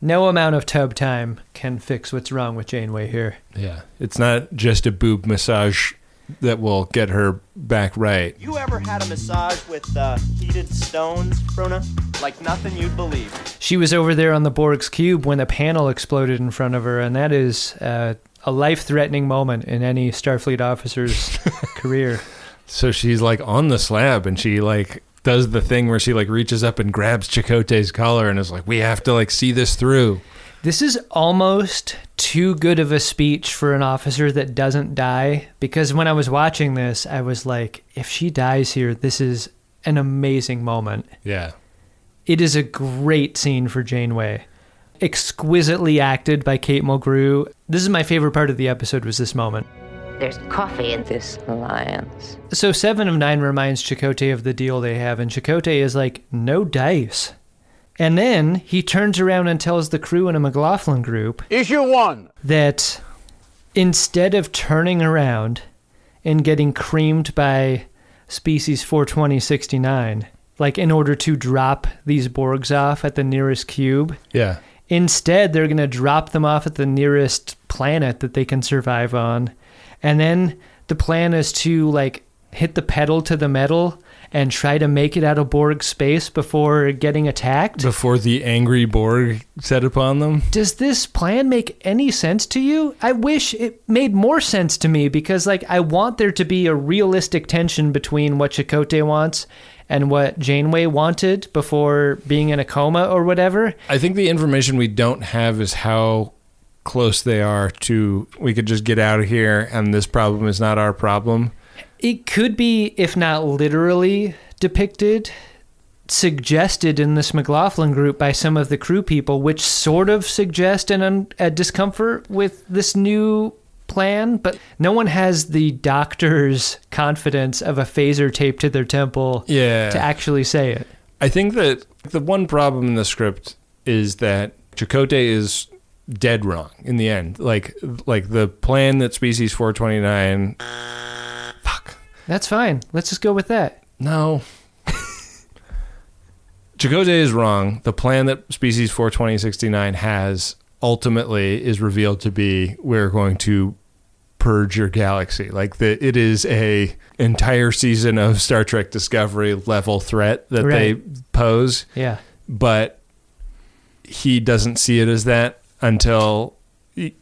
No amount of tub time can fix what's wrong with Janeway here. Yeah. It's not just a boob massage that will get her back right. You ever had a massage with uh, heated stones, Bruna? Like nothing you'd believe. She was over there on the Borg's cube when the panel exploded in front of her, and that is uh, a life-threatening moment in any Starfleet officer's career. So she's like on the slab and she like does the thing where she like reaches up and grabs Chakotay's collar and is like, "We have to like see this through." This is almost too good of a speech for an officer that doesn't die because when I was watching this, I was like, if she dies here, this is an amazing moment. Yeah. It is a great scene for Janeway. Exquisitely acted by Kate Mulgrew. This is my favorite part of the episode was this moment. There's coffee in this alliance. So Seven of Nine reminds Chakotay of the deal they have, and Chakotay is like, no dice. And then he turns around and tells the crew in a McLaughlin group Issue one that instead of turning around and getting creamed by species 42069, like in order to drop these Borgs off at the nearest cube, Yeah. Instead, they're going to drop them off at the nearest planet that they can survive on. And then the plan is to like hit the pedal to the metal and try to make it out of Borg space before getting attacked. Before the angry Borg set upon them. Does this plan make any sense to you? I wish it made more sense to me because like I want there to be a realistic tension between what Chakotay wants and what Janeway wanted before being in a coma or whatever. I think the information we don't have is how close they are to we could just get out of here and this problem is not our problem. It could be, if not literally depicted, suggested in this McLaughlin group by some of the crew people, which sort of suggest an un- a discomfort with this new plan. But no one has the doctor's confidence of a phaser taped to their temple Yeah. to actually say it. I think that the one problem in the script is that Chakotay is dead wrong in the end. Like like the plan that species 429 fuck. That's fine. Let's just go with that. No. Chakotay is wrong. The plan that species 42069 has ultimately is revealed to be we're going to purge your galaxy. Like the it is a entire season of Star Trek Discovery level threat that they pose. Yeah. But he doesn't see it as that until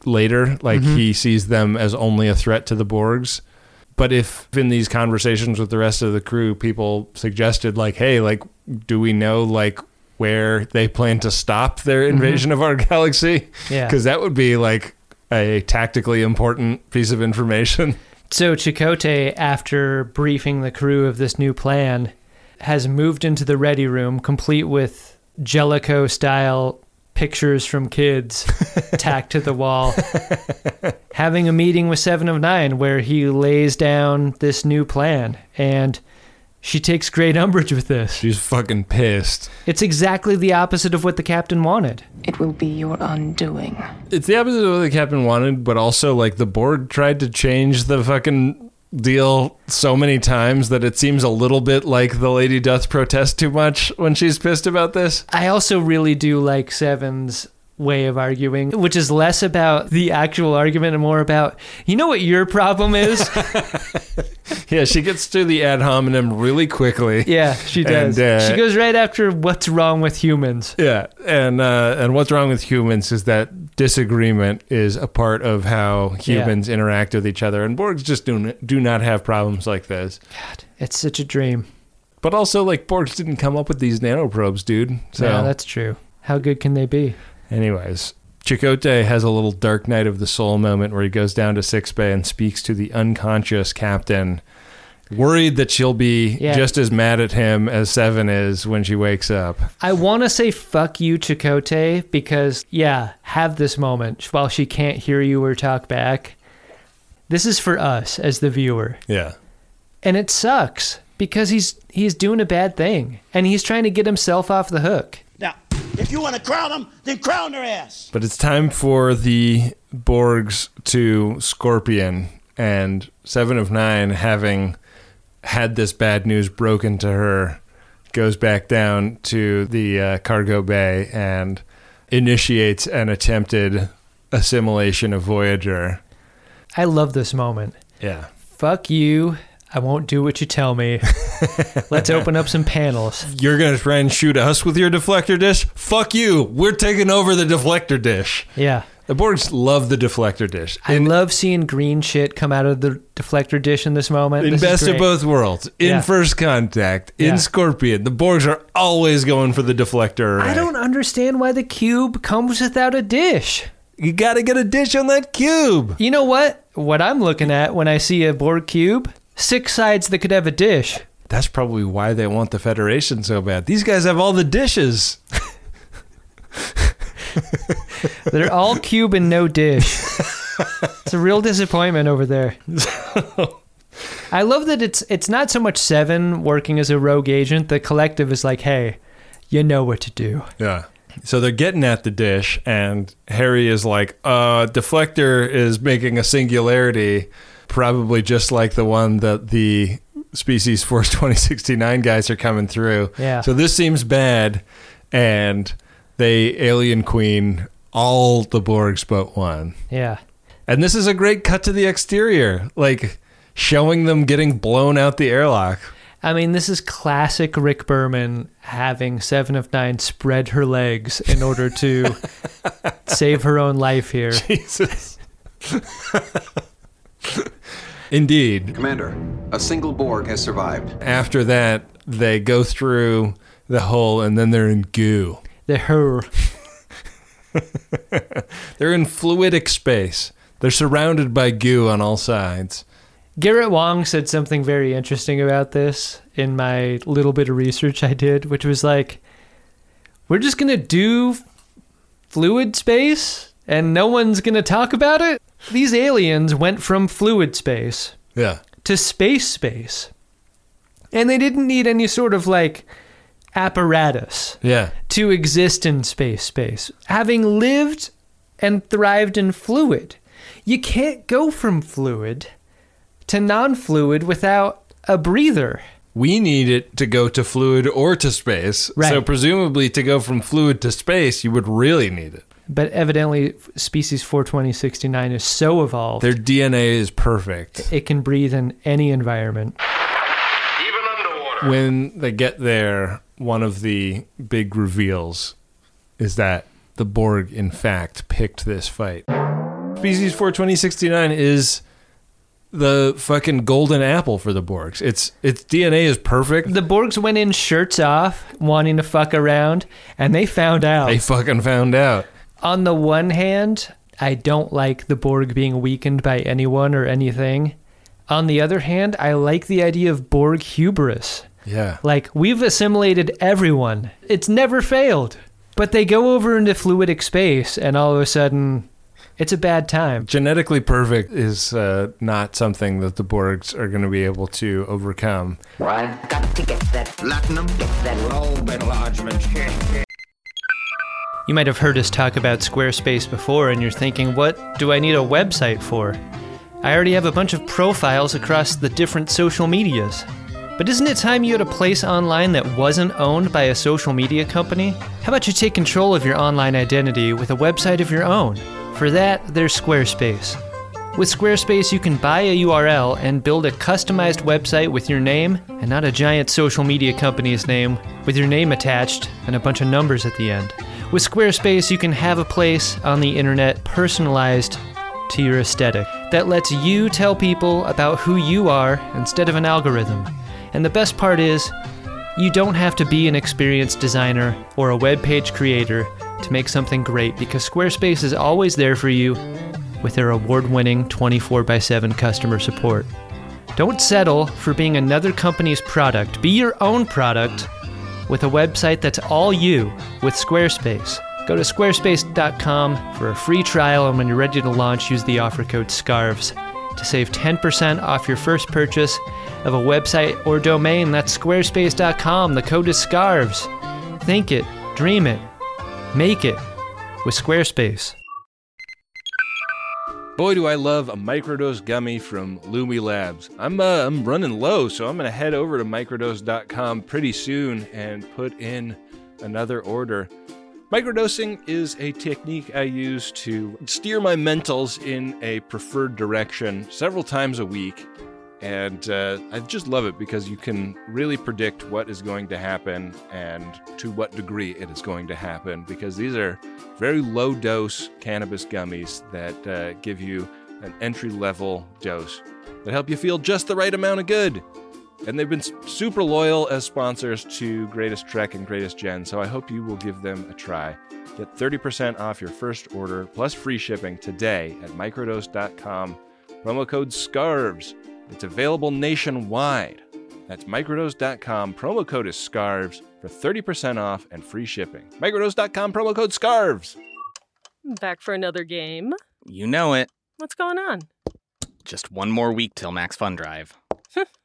later. Like Mhm. he sees them as only a threat to the Borgs. But if in these conversations with the rest of the crew, people suggested like, "Hey, like, do we know like where they plan to stop their invasion of our galaxy?" Yeah. because that would be like a tactically important piece of information. So Chakotay, after briefing the crew of this new plan, has moved into the ready room, complete with Jellico style pictures from kids tacked to the wall, having a meeting with Seven of Nine where he lays down this new plan. And she takes great umbrage with this. She's fucking pissed. It's exactly the opposite of what the captain wanted. It will be your undoing. It's the opposite of what the captain wanted, but also like the Borg tried to change the fucking deal so many times that it seems a little bit like the lady doth protest too much when she's pissed about this. I also really do like Seven's way of arguing, which is less about the actual argument and more about, you know what your problem is? Yeah, she gets to the ad hominem really quickly. yeah, she does. And, uh, she goes right after what's wrong with humans. Yeah, and uh, and what's wrong with humans is that disagreement is a part of how humans interact with each other, and Borgs just do do not have problems like this. God, it's such a dream. But also, like Borgs didn't come up with these nanoprobes, dude. So yeah, that's true. How good can they be? Anyways, Chakotay has a little dark night of the soul moment where he goes down to sickbay and speaks to the unconscious captain, worried that she'll be Yeah. just as mad at him as Seven is when she wakes up. I want to say fuck you, Chakotay, because, yeah, have this moment while she can't hear you or talk back. This is for us as the viewer. Yeah. And it sucks because he's he's doing a bad thing and he's trying to get himself off the hook. Now, if you want to crown them, then crown their ass. But it's time for the Borgs to Scorpion and Seven of Nine having had this bad news broken to her, goes back down to the uh, cargo bay and initiates an attempted assimilation of Voyager. I love this moment. Yeah. Fuck you. I won't do what you tell me. Let's open up some panels. You're going to try and shoot us with your deflector dish? Fuck you. We're taking over the deflector dish. Yeah. The Borgs love the deflector dish. I love seeing green shit come out of the deflector dish in this moment. In This is Best of great. Both Worlds, in Yeah. First Contact, in Yeah. Scorpion, the Borgs are always going for the deflector array. I don't understand why the cube comes without a dish. You got to get a dish on that cube. You know what? What I'm looking at when I see a Borg cube, six sides that could have a dish. That's probably why they want the Federation so bad. These guys have all the dishes. They're all cube and no dish. It's a real disappointment over there. I love that it's it's not so much Seven working as a rogue agent. The collective is like, hey, you know what to do. Yeah. So they're getting at the dish, and Harry is like, uh, deflector is making a singularity, probably just like the one that the Species 42069 guys are coming through. Yeah. So this seems bad, and they alien queen all the Borgs but one. Yeah. And this is a great cut to the exterior, like showing them getting blown out the airlock. I mean, this is classic Rick Berman having Seven of Nine spread her legs in order to save her own life here. Jesus. Indeed. Commander, a single Borg has survived. After that, they go through the hole and then they're in goo. The her. They're in fluidic space. They're surrounded by goo on all sides. Garrett Wang said something very interesting about this in my little bit of research I did, which was like, we're just going to do fluid space and no one's going to talk about it? These aliens went from fluid space Yeah. to space space. And they didn't need any sort of like apparatus Yeah. to exist in space space. Having lived and thrived in fluid, you can't go from fluid to non-fluid without a breather. We need it to go to fluid or to space. Right. So presumably to go from fluid to space, you would really need it. But evidently species 42069 is so evolved Their DNA is perfect. it can breathe in any environment. Even underwater. When they get there, one of the big reveals is that the Borg, in fact, picked this fight. Species 42069 is the fucking golden apple for the Borgs. Its its DNA is perfect. The Borgs went in shirts off, wanting to fuck around, and they found out. They fucking found out. On the one hand, I don't like the Borg being weakened by anyone or anything. On the other hand, I like the idea of Borg hubris. Yeah. Like, we've assimilated everyone. It's never failed. But they go over into fluidic space, and all of a sudden, it's a bad time. Genetically perfect is uh, not something that the Borgs are going to be able to overcome. I've got to get that platinum, get that lobe enlargement. You might have heard us talk about Squarespace before, and you're thinking, what do I need a website for? I already have a bunch of profiles across the different social medias. But isn't it time you had a place online that wasn't owned by a social media company? How about you take control of your online identity with a website of your own? For that, there's Squarespace. With Squarespace, you can buy a URL and build a customized website with your name and not a giant social media company's name with your name attached and a bunch of numbers at the end. With Squarespace, you can have a place on the internet personalized to your aesthetic that lets you tell people about who you are instead of an algorithm. And the best part is, you don't have to be an experienced designer or a web page creator to make something great because Squarespace is always there for you with their award winning 24 x 7 customer support. Don't settle for being another company's product. Be your own product with a website that's all you with Squarespace. Go to squarespace.com for a free trial, and when you're ready to launch, use the offer code SCARVES to save 10% off your first purchase of a website or domain. That's squarespace.com. The code is SCARVES. Think it, dream it, make it with Squarespace. Boy, do I love a microdose gummy from Lumi Labs. I'm uh, I'm running low, so I'm gonna head over to microdose.com pretty soon and put in another order. Microdosing is a technique I use to steer my mentals in a preferred direction several times a week. And uh, I just love it because you can really predict what is going to happen and to what degree it is going to happen. Because these are very low dose cannabis gummies that uh, give you an entry level dose that help you feel just the right amount of good. And they've been super loyal as sponsors to Greatest Trek and Greatest Gen, so I hope you will give them a try. Get 30% off your first order plus free shipping today at microdose.com. Promo code SCARVES. It's available nationwide. That's microdose.com. Promo code is SCARVES for 30% off and free shipping. Microdose.com, promo code SCARVES. Back for another game. You know it. What's going on? Just one more week till Max Fun Drive.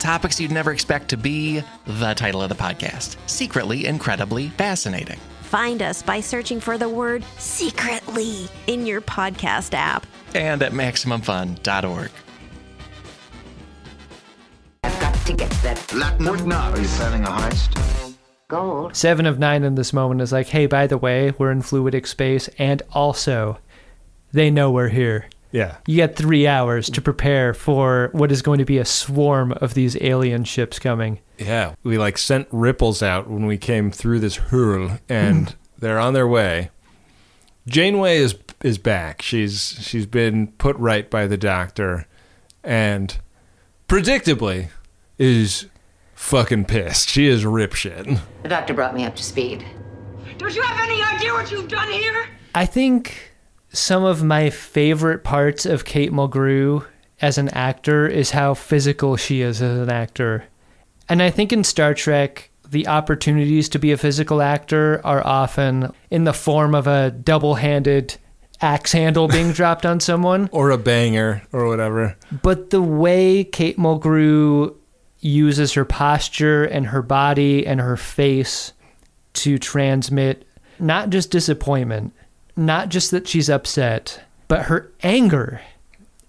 Topics you'd never expect to be the title of the podcast Secretly Incredibly Fascinating. Find us by searching for the word secretly in your podcast app. And at MaximumFun.org. I've got to get that Latin or not? Are you planning a heist? gold. Seven of nine in this moment is like, hey, by the way, we're in fluidic space, and also, they know we're here. Yeah. You got three hours to prepare for what is going to be a swarm of these alien ships coming. Yeah, we like sent ripples out when we came through this hurl, and they're on their way. Janeway is is back. She's she's been put right by the doctor, and predictably is fucking pissed. She is rip shit. The doctor brought me up to speed. Don't you have any idea what you've done here? I think some of my favorite parts of Kate Mulgrew as an actor is how physical she is as an actor. And I think in Star Trek, the opportunities to be a physical actor are often in the form of a double handed axe handle being dropped on someone. Or a banger or whatever. But the way Kate Mulgrew uses her posture and her body and her face to transmit not just disappointment, not just that she's upset, but her anger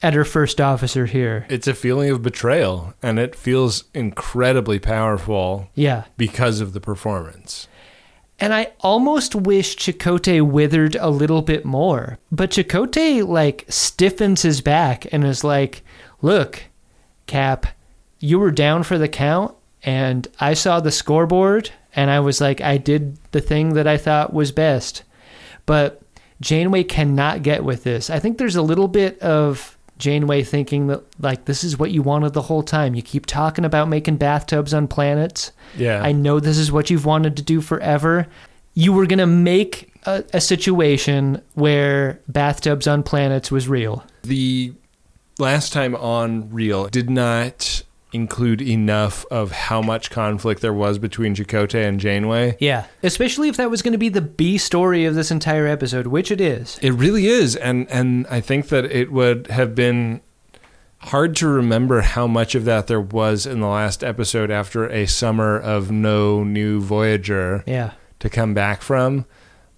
at her first officer here. It's a feeling of betrayal, and it feels incredibly powerful. Yeah. Because of the performance. And I almost wish Chakotay withered a little bit more. But Chakotay, like, stiffens his back and is like, Look, Cap, you were down for the count, and I saw the scoreboard, and I was like, I did the thing that I thought was best. But Janeway cannot get with this. I think there's a little bit of Janeway thinking that, like, this is what you wanted the whole time. You keep talking about making bathtubs on planets. Yeah. I know this is what you've wanted to do forever. You were going to make a, a situation where bathtubs on planets was real. The last time on Real did not include enough of how much conflict there was between Chakotay and Janeway. Yeah. Especially if that was going to be the B story of this entire episode, which it is. It really is, and and I think that it would have been hard to remember how much of that there was in the last episode after a summer of no new Voyager Yeah. to come back from,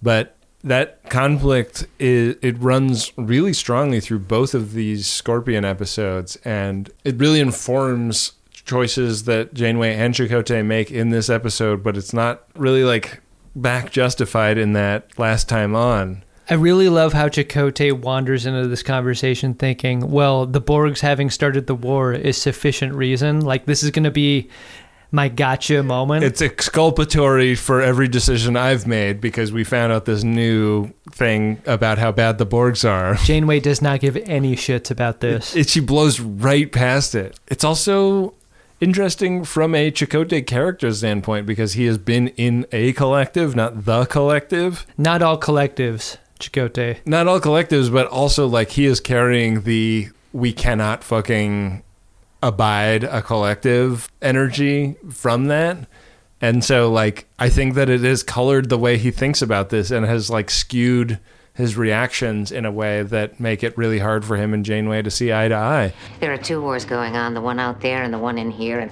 but that conflict is it runs really strongly through both of these Scorpion episodes, and it really informs choices that Janeway and Chakotay make in this episode, but it's not really like back justified in that last time on. I really love how Chakotay wanders into this conversation thinking, well, the Borgs having started the war is sufficient reason. Like, this is going to be my gotcha moment. It's exculpatory for every decision I've made because we found out this new thing about how bad the Borgs are. Janeway does not give any shits about this. It, she blows right past it. It's also interesting from a Chakotay character standpoint because he has been in a collective, not the collective. Not all collectives, Chakotay. Not all collectives, but also like he is carrying the we cannot fucking abide a collective energy from that. And so like I think that it has colored the way he thinks about this and has like skewed his reactions in a way that make it really hard for him and Janeway to see eye to eye. There are two wars going on, the one out there and the one in here, and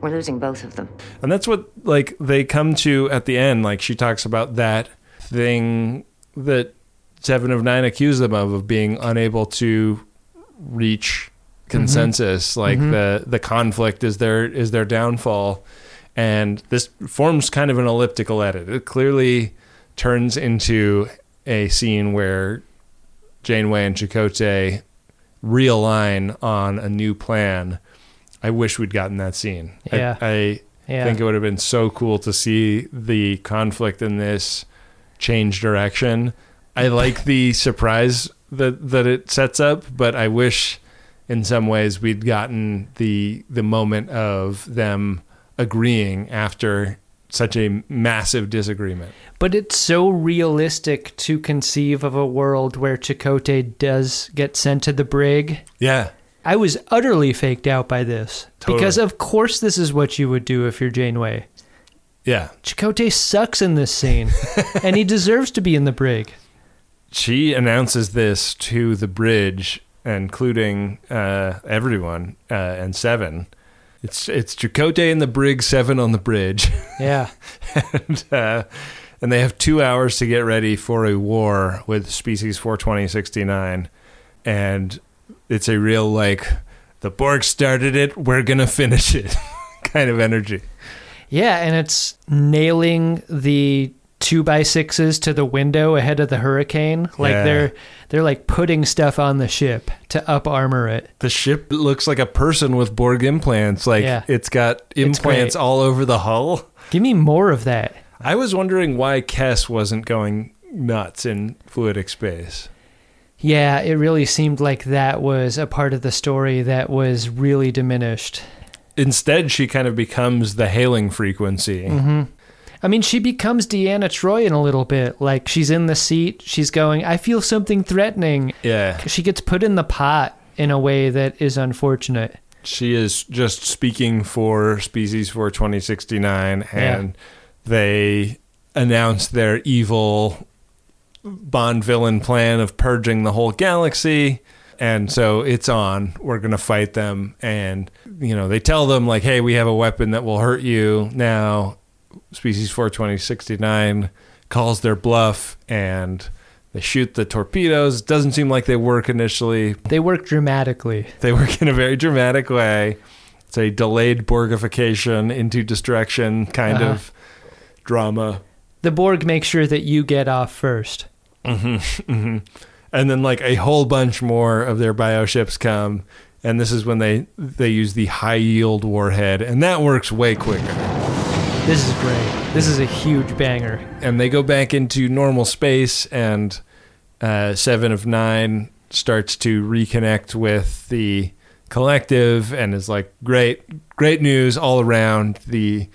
we're losing both of them. And that's what like they come to at the end. Like she talks about that thing that Seven of Nine accused them of of being unable to reach consensus. Like Mhm. the the conflict is their is their downfall. And this forms kind of an elliptical edit. It clearly turns into a scene where Janeway and Chakotay realign on a new plan. I wish we'd gotten that scene. I- I, Yeah. think it would have been so cool to see the conflict in this change direction. I like the surprise that that it sets up, but I wish in some ways we'd gotten the the moment of them agreeing after such a massive disagreement. But it's so realistic to conceive of a world where Chakotay does get sent to the brig. Yeah. I was utterly faked out by this. Because of course this is what you would do if you're Janeway. Yeah. Chakotay sucks in this scene. and he deserves to be in the brig. She announces this to the bridge, including uh, everyone uh, and Seven. It's it's Chakotay in the brig, Seven on the bridge. Yeah. and uh, and they have two hours to get ready for a war with species 42069, and it's a real like the Borg started it, we're gonna finish it kind of energy. Yeah, and it's nailing the two by sixes to the window ahead of the hurricane. Like Yeah. they're they're like putting stuff on the ship to up armor it. The ship looks like a person with Borg implants. Like Yeah. it's got implants great. all over the hull. Give me more of that. I was wondering why Kes wasn't going nuts in fluidic space. Yeah, it really seemed like that was a part of the story that was really diminished. Instead, she kind of becomes the hailing frequency. hmm I mean, she becomes Deanna Troi in a little bit. Like she's in the seat, she's going, "I feel something threatening." Yeah. She gets put in the pot in a way that is unfortunate. She is just speaking for species for 2069, and they announce their evil Bond villain plan of purging the whole galaxy. And so it's on. We're going to fight them. And, you know, they tell them, like, hey, we have a weapon that will hurt you. Now, species 42069 calls their bluff and they shoot the torpedoes. Doesn't seem like they work initially. They work dramatically. They work in a very dramatic way. It's a delayed Borgification into destruction kind Uh-huh. of drama. The Borg make sure that you get off first. hmm hmm And then like a whole bunch more of their bioships come, and this is when they they use the high yield warhead, and that works way quicker. This is great. This is a huge banger. And they go back into normal space, and uh, Seven of Nine starts to reconnect with the collective, and is like, "Great, great news all around." The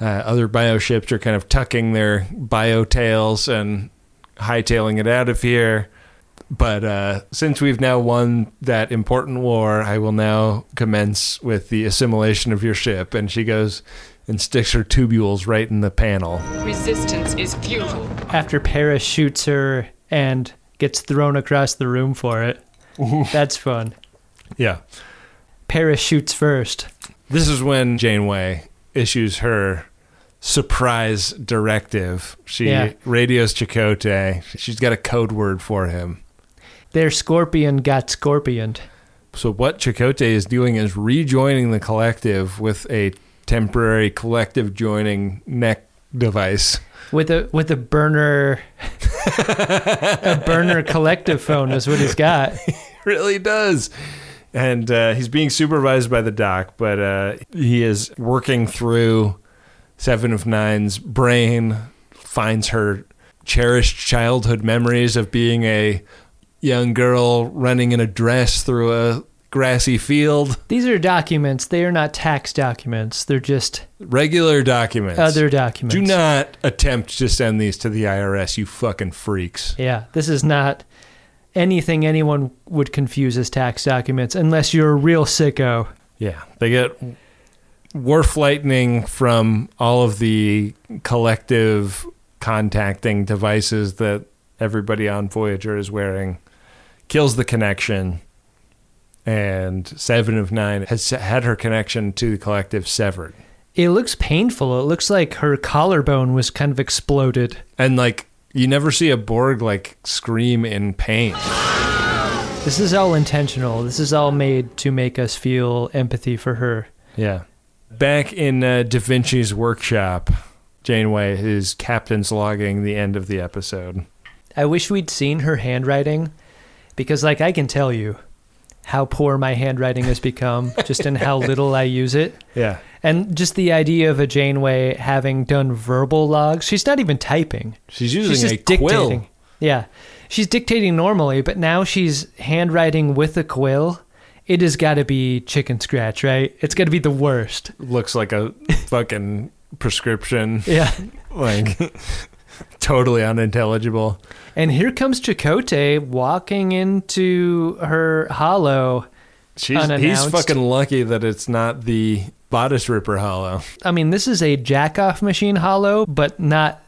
uh, other bioships are kind of tucking their bio tails and hightailing it out of here. But uh, since we've now won that important war, I will now commence with the assimilation of your ship. And she goes and sticks her tubules right in the panel. Resistance is futile. After Paris shoots her and gets thrown across the room for it. That's fun. Yeah. Paris shoots first. This is when Janeway issues her surprise directive. She Yeah. radios Chakotay. She's got a code word for him. Their scorpion got scorpioned. So what Chakotay is doing is rejoining the collective with a temporary collective joining neck device. With a with a burner a burner collective phone is what he's got. really does. And uh, he's being supervised by the doc, but uh, he is working through Seven of Nine's brain, finds her cherished childhood memories of being a young girl running in a dress through a grassy field. These are documents. They are not tax documents. They're just Regular documents. other documents. Do not attempt to send these to the IRS, you fucking freaks. Yeah, this is not anything anyone would confuse as tax documents unless you're a real sicko. Yeah, they get wharf lightning from all of the collective contacting devices that everybody on Voyager is wearing, kills the connection, and Seven of Nine has had her connection to the collective severed. It looks painful. It looks like her collarbone was kind of exploded. And like, you never see a Borg like scream in pain. This is all intentional. This is all made to make us feel empathy for her. Yeah. Back in uh, Da Vinci's workshop, Janeway is captain's logging the end of the episode. I wish we'd seen her handwriting because, like, I can tell you how poor my handwriting has become just in how little I use it. Yeah. And just the idea of a Janeway having done verbal logs. She's not even typing. She's using just a quill. dictating. Yeah. She's dictating normally, but now she's handwriting with a quill. It has got to be chicken scratch, right? It's got to be the worst. Looks like a fucking prescription. Yeah. Like, totally unintelligible. And here comes Chakotay walking into her holo. She's, he's fucking lucky that it's not the bodice ripper holo. I mean, this is a jack off machine holo, but not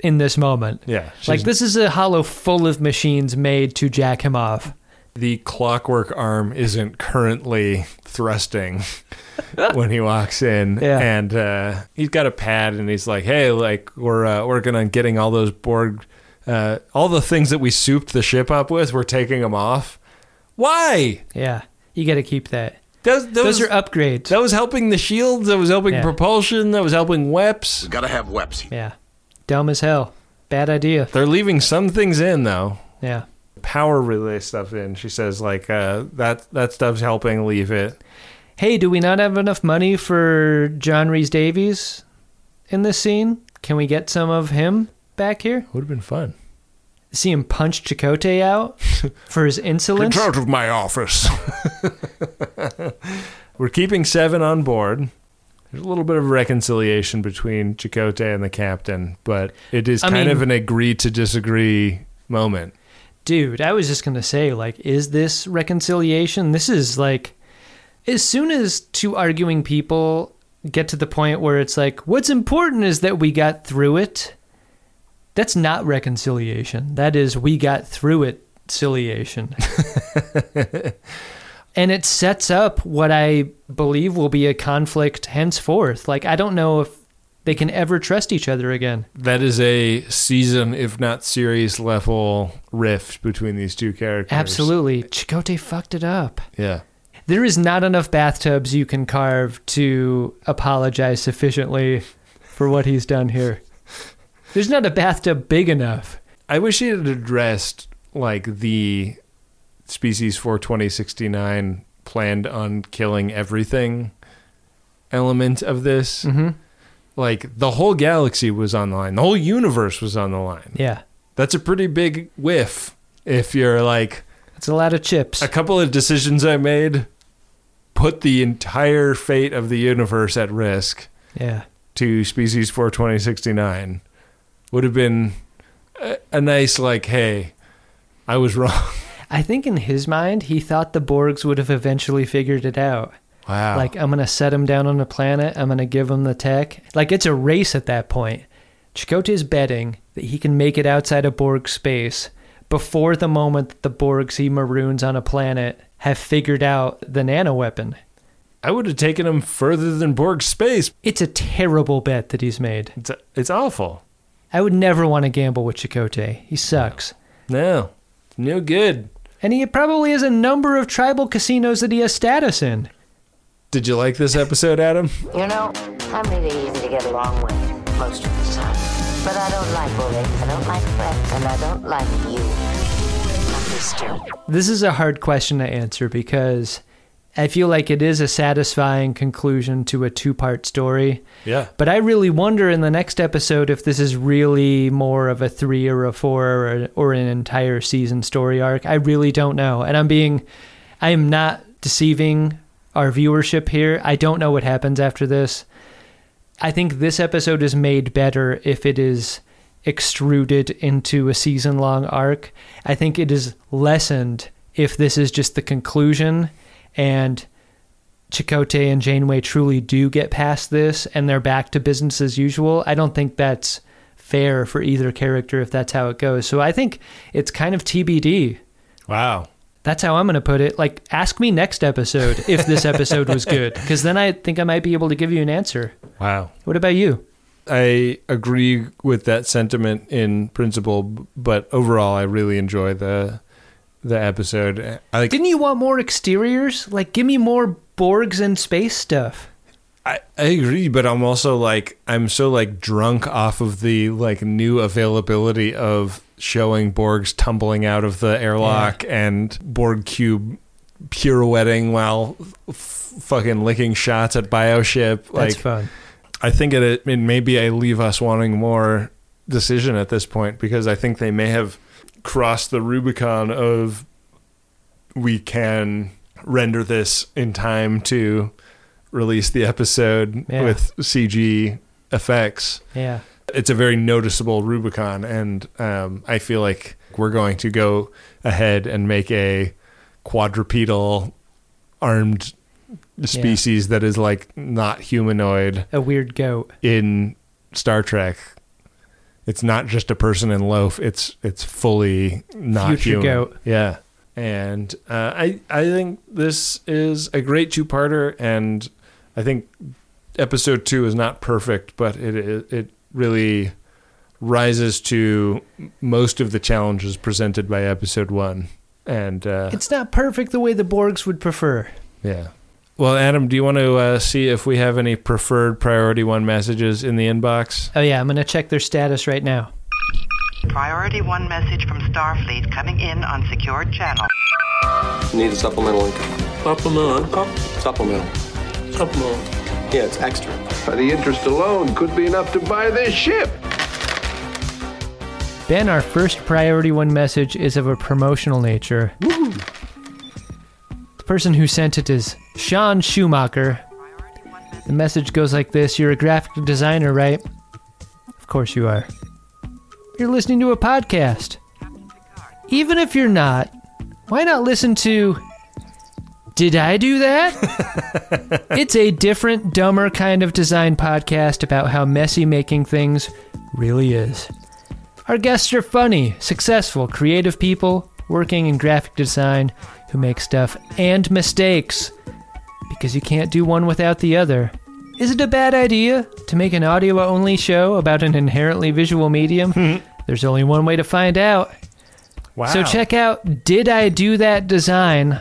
in this moment. Yeah. Like, this is a holo full of machines made to jack him off. The clockwork arm isn't currently thrusting when he walks in Yeah. and uh, he's got a pad and he's like hey like we're uh, working on getting all those borg uh, all the things that we souped the ship up with we're taking them off why Yeah. You got to keep that. those, Those are upgrades. that was helping the shields that was helping Yeah. propulsion that was helping weps Gotta have weps. Yeah. Dumb as hell. Bad idea. they're leaving some things in though Yeah. Power relay stuff in she says like uh, that that stuff's helping leave it Hey, do we not have enough money for John Rhys-Davies in this scene? Can we get some of him back here? would have been fun See him punch Chakotay out for his insolence? Get out of my office. We're keeping seven on board. There's a little bit of reconciliation between Chakotay and the captain, but it is I kind mean- of an agree to disagree moment. Dude, I was just going to say, like, is this reconciliation? This is like, as soon as two arguing people get to the point where it's like, what's important is that we got through it, that's not reconciliation. That is, we got through it, ciliation. and it sets up what I believe will be a conflict henceforth. Like, I don't know if they can ever trust each other again. That is a season, if not series level rift between these two characters. Absolutely. Chakotay fucked it up. Yeah. There is not enough bathtubs you can carve to apologize sufficiently for what he's done here. There's not a bathtub big enough. I wish he had addressed like the species for 2069 planned on killing everything element of this. Mm-hmm. Like the whole galaxy was on the line. The whole universe was on the line. Yeah. That's a pretty big whiff if you're like It's a lot of chips. a couple of decisions I made put the entire fate of the universe at risk Yeah. to species 42069 would have been a, a nice like hey I was wrong. I think in his mind, he thought the Borgs would have eventually figured it out. Wow. Like, I'm going to set him down on a planet. I'm going to give him the tech. Like, it's a race at that point. Chakotay is betting that he can make it outside of Borg space before the moment that the Borg see Maroons on a planet have figured out the nano weapon. I would have taken him further than Borg space. It's a terrible bet that he's made. It's it's awful. I would never want to gamble with Chakotay. He sucks. No. No good. And he probably has a number of tribal casinos that he has status in. Did you like this episode, Adam? You know, I'm really easy to get along with most of the time. But I don't like bullying, I don't like threats, and I don't like you. Mister. This is a hard question to answer because I feel like it is a satisfying conclusion to a two part story. Yeah. But I really wonder in the next episode if this is really more of a three or a four or, or an entire season story arc. I really don't know. And I'm being, I am not deceiving our viewership here. I don't know what happens after this. I think this episode is made better if it is extruded into a season long arc. I think it is lessened if this is just the conclusion and Chakotay and Janeway truly do get past this and they're back to business as usual. I don't think that's fair for either character if that's how it goes. So I think it's kind of TBD. Wow. That's how I'm going to put it. Like, ask me next episode if this episode was good, because then I think I might be able to give you an answer. Wow. What about you? I agree with that sentiment in principle, but overall, I really enjoy the the episode. I like. Didn't you want more exteriors? Like, give me more Borgs and space stuff. I, I agree, but I'm also like I'm so like drunk off of the like new availability of showing Borgs tumbling out of the airlock and Borg cube pirouetting while f- fucking licking shots at Bioship. That's like, fun. I think it, it maybe I leave us wanting more decision at this point because I think they may have crossed the Rubicon of we can render this in time to release the episode Yeah. with CG effects. Yeah. It's a very noticeable Rubicon, and um, I feel like we're going to go ahead and make a quadrupedal armed species that is like not humanoid A weird goat. in Star Trek. It's not just a person in loaf. It's it's fully not Future human. goat. Yeah, and uh, I I think this is a great two parter, and I think episode two is not perfect, but it it, it really rises to most of the challenges presented by episode one, and uh, It's not perfect the way the Borgs would prefer. yeah. Well, Adam, do you want to uh, see if we have any preferred priority one messages in the inbox? Oh, yeah, I'm going to check their status right now. Priority one message from Starfleet coming in on secured channel. Need a supplemental income. Supplemental income? Supplemental. Supplemental. Yeah, it's extra. The interest alone could be enough to buy this ship. Ben, our first priority one message is of a promotional nature. The person who sent it is Sean Schumacher. The message goes like this You're a graphic designer, right? Of course you are. You're listening to a podcast. Even if you're not, why not listen to Did I Do That? it's a different, dumber kind of design podcast about how messy making things really is. Our guests are funny, successful, creative people working in graphic design who make stuff and mistakes because you can't do one without the other. Is it a bad idea to make an audio only show about an inherently visual medium? There's only one way to find out. Wow. So check out Did I Do That Design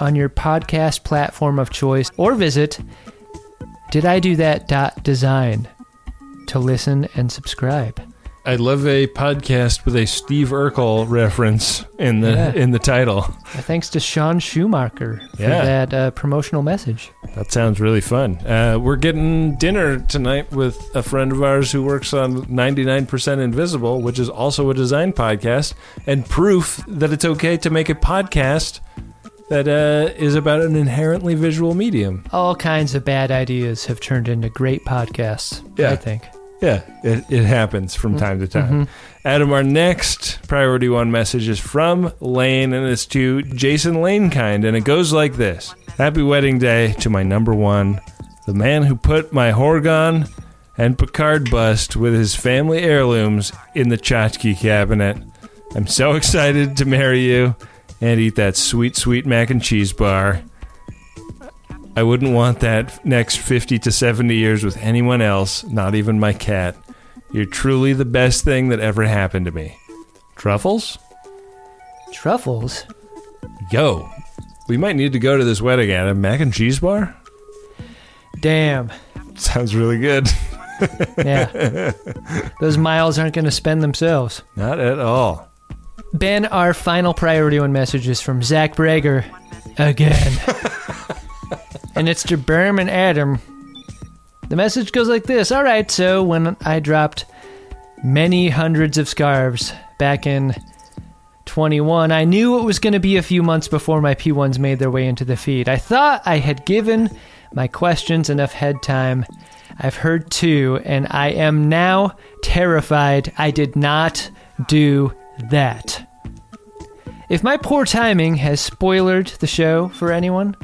on your podcast platform of choice or visit dididothat.design to listen and subscribe. I love a podcast with a Steve Urkel reference in the Yeah. in the title. Uh, Thanks to Sean Schumacher for Yeah. that uh, promotional message. That sounds really fun. Uh, we're getting dinner tonight with a friend of ours who works on 99% Invisible, which is also a design podcast, and proof that it's okay to make a podcast that uh, is about an inherently visual medium. All kinds of bad ideas have turned into great podcasts, Yeah. I think. Yeah, it, it happens from time to time. Mhm. Adam, our next priority one message is from Lane, and it's to Jason Lanekind, and it goes like this Happy wedding day to my number one, the man who put my Horga'hn and Picard bust with his family heirlooms in the tchotchke cabinet. I'm so excited to marry you and eat that sweet, sweet mac and cheese bar. I wouldn't want that next 50 to 70 years with anyone else, not even my cat. You're truly the best thing that ever happened to me. Truffles? Truffles? Yo, we might need to go to this wedding, Adam. Mac and cheese bar? Damn. Sounds really good. Yeah. Those miles aren't going to spend themselves. Not at all. Ben, our final priority one message is from Zach Brager again. and it's to Ben and Adam. The message goes like this All right, so when I dropped many hundreds of scarves back in 21, I knew it was going to be a few months before my P1s made their way into the feed. I thought I had given my questions enough head time. I've heard two, and I am now terrified I did not do that. If my poor timing has spoiled the show for anyone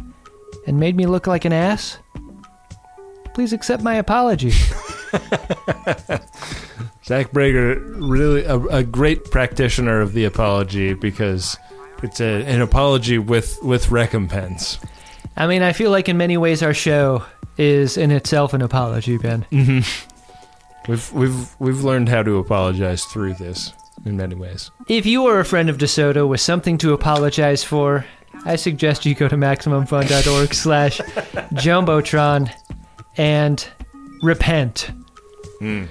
and made me look like an ass, please accept my apology. Zach Brager, really a, a great practitioner of the apology because it's a, an apology with, with recompense. I mean, I feel like in many ways our show is in itself an apology, Ben. Mm-hmm. We've we've we've learned how to apologize through this in many ways. If you are a friend of DeSoto with something to apologize for, I suggest you go to MaximumFun.org slash Jumbotron and repent. Hmm.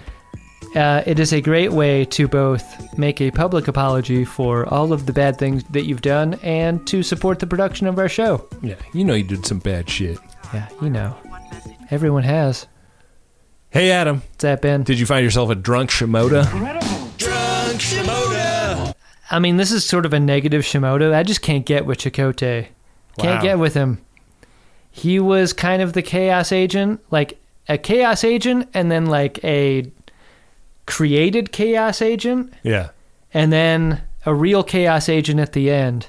Uh, it is a great way to both make a public apology for all of the bad things that you've done and to support the production of our show. Yeah, you know you did some bad shit. Yeah, you know. Everyone has. Hey Adam, What's that, Ben? did you find yourself a drunk Shimoda? Drunk Shimoda. I mean, this is sort of a negative Shimoda. I just can't get with Chakotay. Can't Wow. get with him. He was kind of the chaos agent, like a chaos agent, and then like a created chaos agent, Yeah. and then a real chaos agent at the end.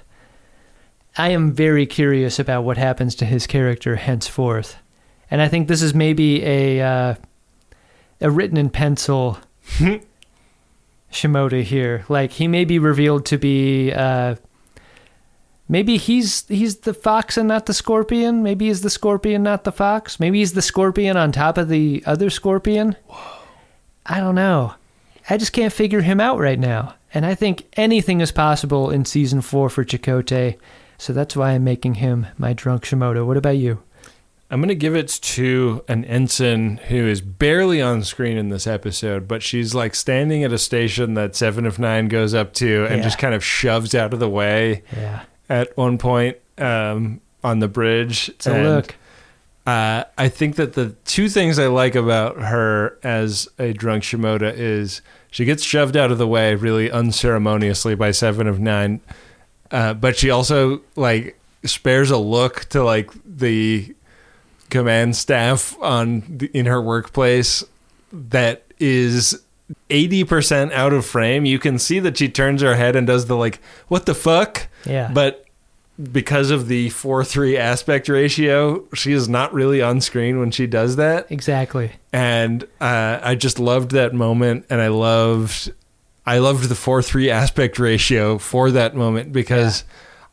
I am very curious about what happens to his character henceforth, and I think this is maybe a uh, a written in pencil Shimoda here. Like he may be revealed to be uh maybe he's he's the fox and not the scorpion. Maybe he's the scorpion, not the fox. Maybe he's the scorpion on top of the other scorpion. I don't know. I just can't figure him out right now. And I think anything is possible in season four for Chakotay. So that's why I'm making him my drunk Shimoda. What about you? I'm going to give it to an ensign who is barely on screen in this episode, but she's like standing at a station that Seven of Nine goes up to and Yeah. just kind of shoves out of the way Yeah. at one point um, on the bridge. It's a look. Uh, I think that the two things I like about her as a drunk Shimoda is she gets shoved out of the way really unceremoniously by Seven of Nine, uh, but she also like spares a look to like the command staff on the, in her workplace that is 80% out of frame. You can see that she turns her head and does the like what the fuck? Yeah. But because of the 4-3 aspect ratio, she is not really on screen when she does that. Exactly. And uh, I just loved that moment and I loved I loved the 4-3 aspect ratio for that moment because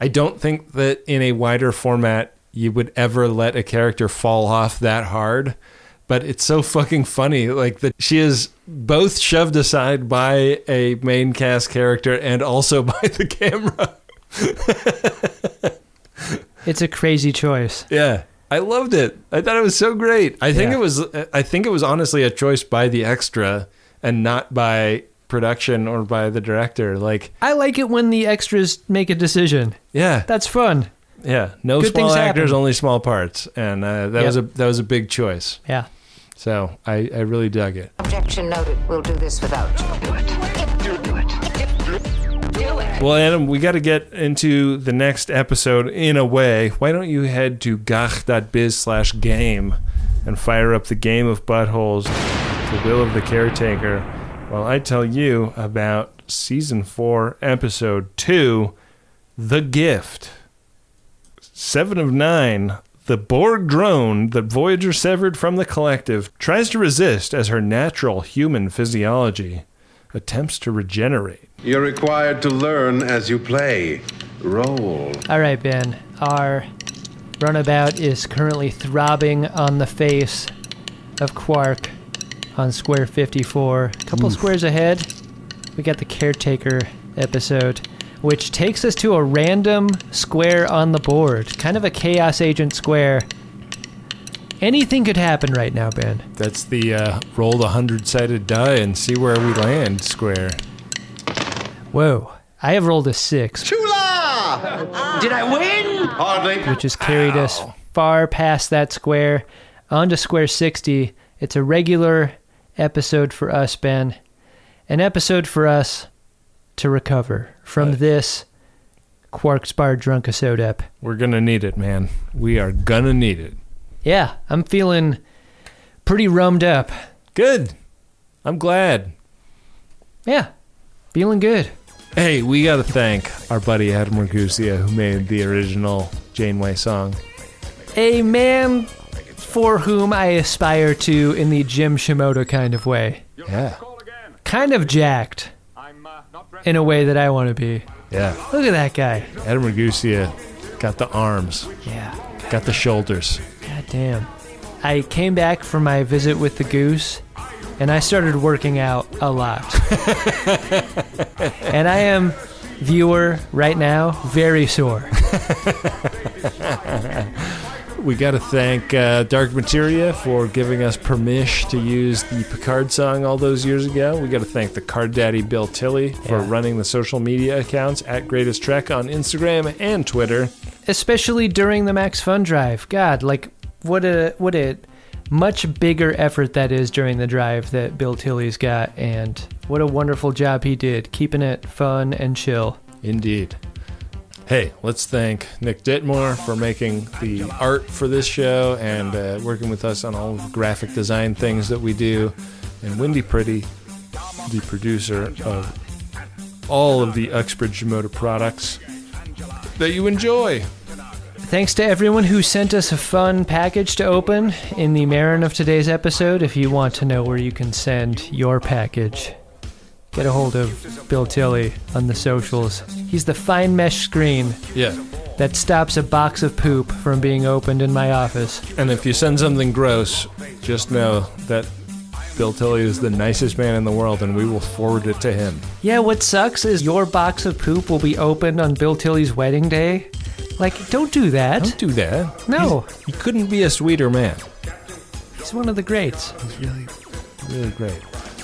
I don't think that in a wider format you would ever let a character fall off that hard. But it's so fucking funny, like that she is both shoved aside by a main cast character and also by the camera. It's a crazy choice. Yeah. I loved it. I thought it was so great. I think Yeah. it was I think it was honestly a choice by the extra and not by production or by the director. Like, I like it when the extras make a decision. yeah. That's fun. Yeah, no Good small things actors, happen. only small parts, and uh, that Yep. was a that was a big choice. Yeah. So I, I really dug it. Objection noted. We'll do this without you. Do it. Do it. Do it. Well, Adam, we got to get into the next episode in a way. Why don't you head to gagh.biz slash game and fire up the game of buttholes, the will of the caretaker, while I tell you about season four, episode two, The Gift. Seven of nine. The Borg drone that Voyager severed from the collective tries to resist as her natural human physiology attempts to regenerate. You're required to learn as you play. Roll. All right, Ben. Our runabout is currently throbbing on the face of Quark on square 54. A couple Oof. squares ahead, we got the caretaker episode. Which takes us to a random square on the board, kind of a chaos agent square. Anything could happen right now, Ben. That's the uh, roll the hundred sided die and see where we land square. Whoa, I have rolled a six, Chula! Did I win? Hardly. which has carried us far past that square onto square 60. It's a regular episode for us, Ben. An episode for us to recover from this Quark's Bar Drunk Sodep. We're gonna need it, man. We are gonna need it. Yeah, I'm feeling pretty rummed up. Good. I'm glad. Yeah, feeling good. Hey, we gotta thank our buddy Adam Ragusea who made the original Janeway song. A man for whom I aspire to in the Jim Shimoda kind of way. Yeah. Kind of jacked in a way that I want to be. Yeah. Look at that guy. Adam Ragusea got the arms. Yeah. Got the shoulders. God damn. I came back from my visit with the goose and I started working out a lot. and I am, viewer, right now, very sore. We got to thank uh, Dark Materia for giving us permission to use the Picard song all those years ago. We got to thank the Card Daddy Bill Tilley for Yeah. running the social media accounts at Greatest Trek on Instagram and Twitter. Especially during the Max Fun Drive. God, like, what a, what a much bigger effort that is during the drive that Bill Tilley's got. And what a wonderful job he did, keeping it fun and chill. Indeed. Hey, let's thank Nick Ditmore for making the art for this show and uh, working with us on all the graphic design things that we do. And Wendy Pretty, the producer of all of the Uxbridge Shimoda products that you enjoy. Thanks to everyone who sent us a fun package to open in the Marin of today's episode. If you want to know where you can send your package, get a hold of Bill Tilley on the socials. He's the fine mesh screen Yeah. that stops a box of poop from being opened in my office. And if you send something gross, just know that Bill Tilley is the nicest man in the world and we will forward it to him. Yeah, what sucks is your box of poop will be opened on Bill Tilley's wedding day. Like, don't do that. Don't do that. No. He's- he couldn't be a sweeter man. He's one of the greats. He's really, really great.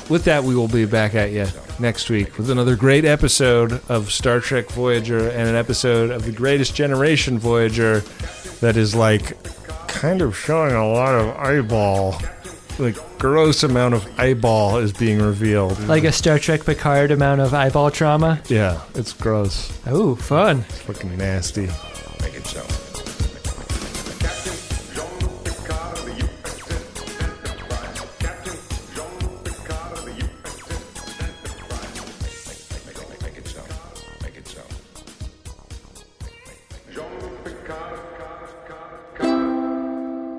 With that, we will be back at you next week with another great episode of Star Trek Voyager and an episode of the Greatest Generation Voyager that is like kind of showing a lot of eyeball. Like, gross amount of eyeball is being revealed. Like a Star Trek Picard amount of eyeball trauma. yeah, it's gross. Oh, fun. It's fucking nasty. Make it so.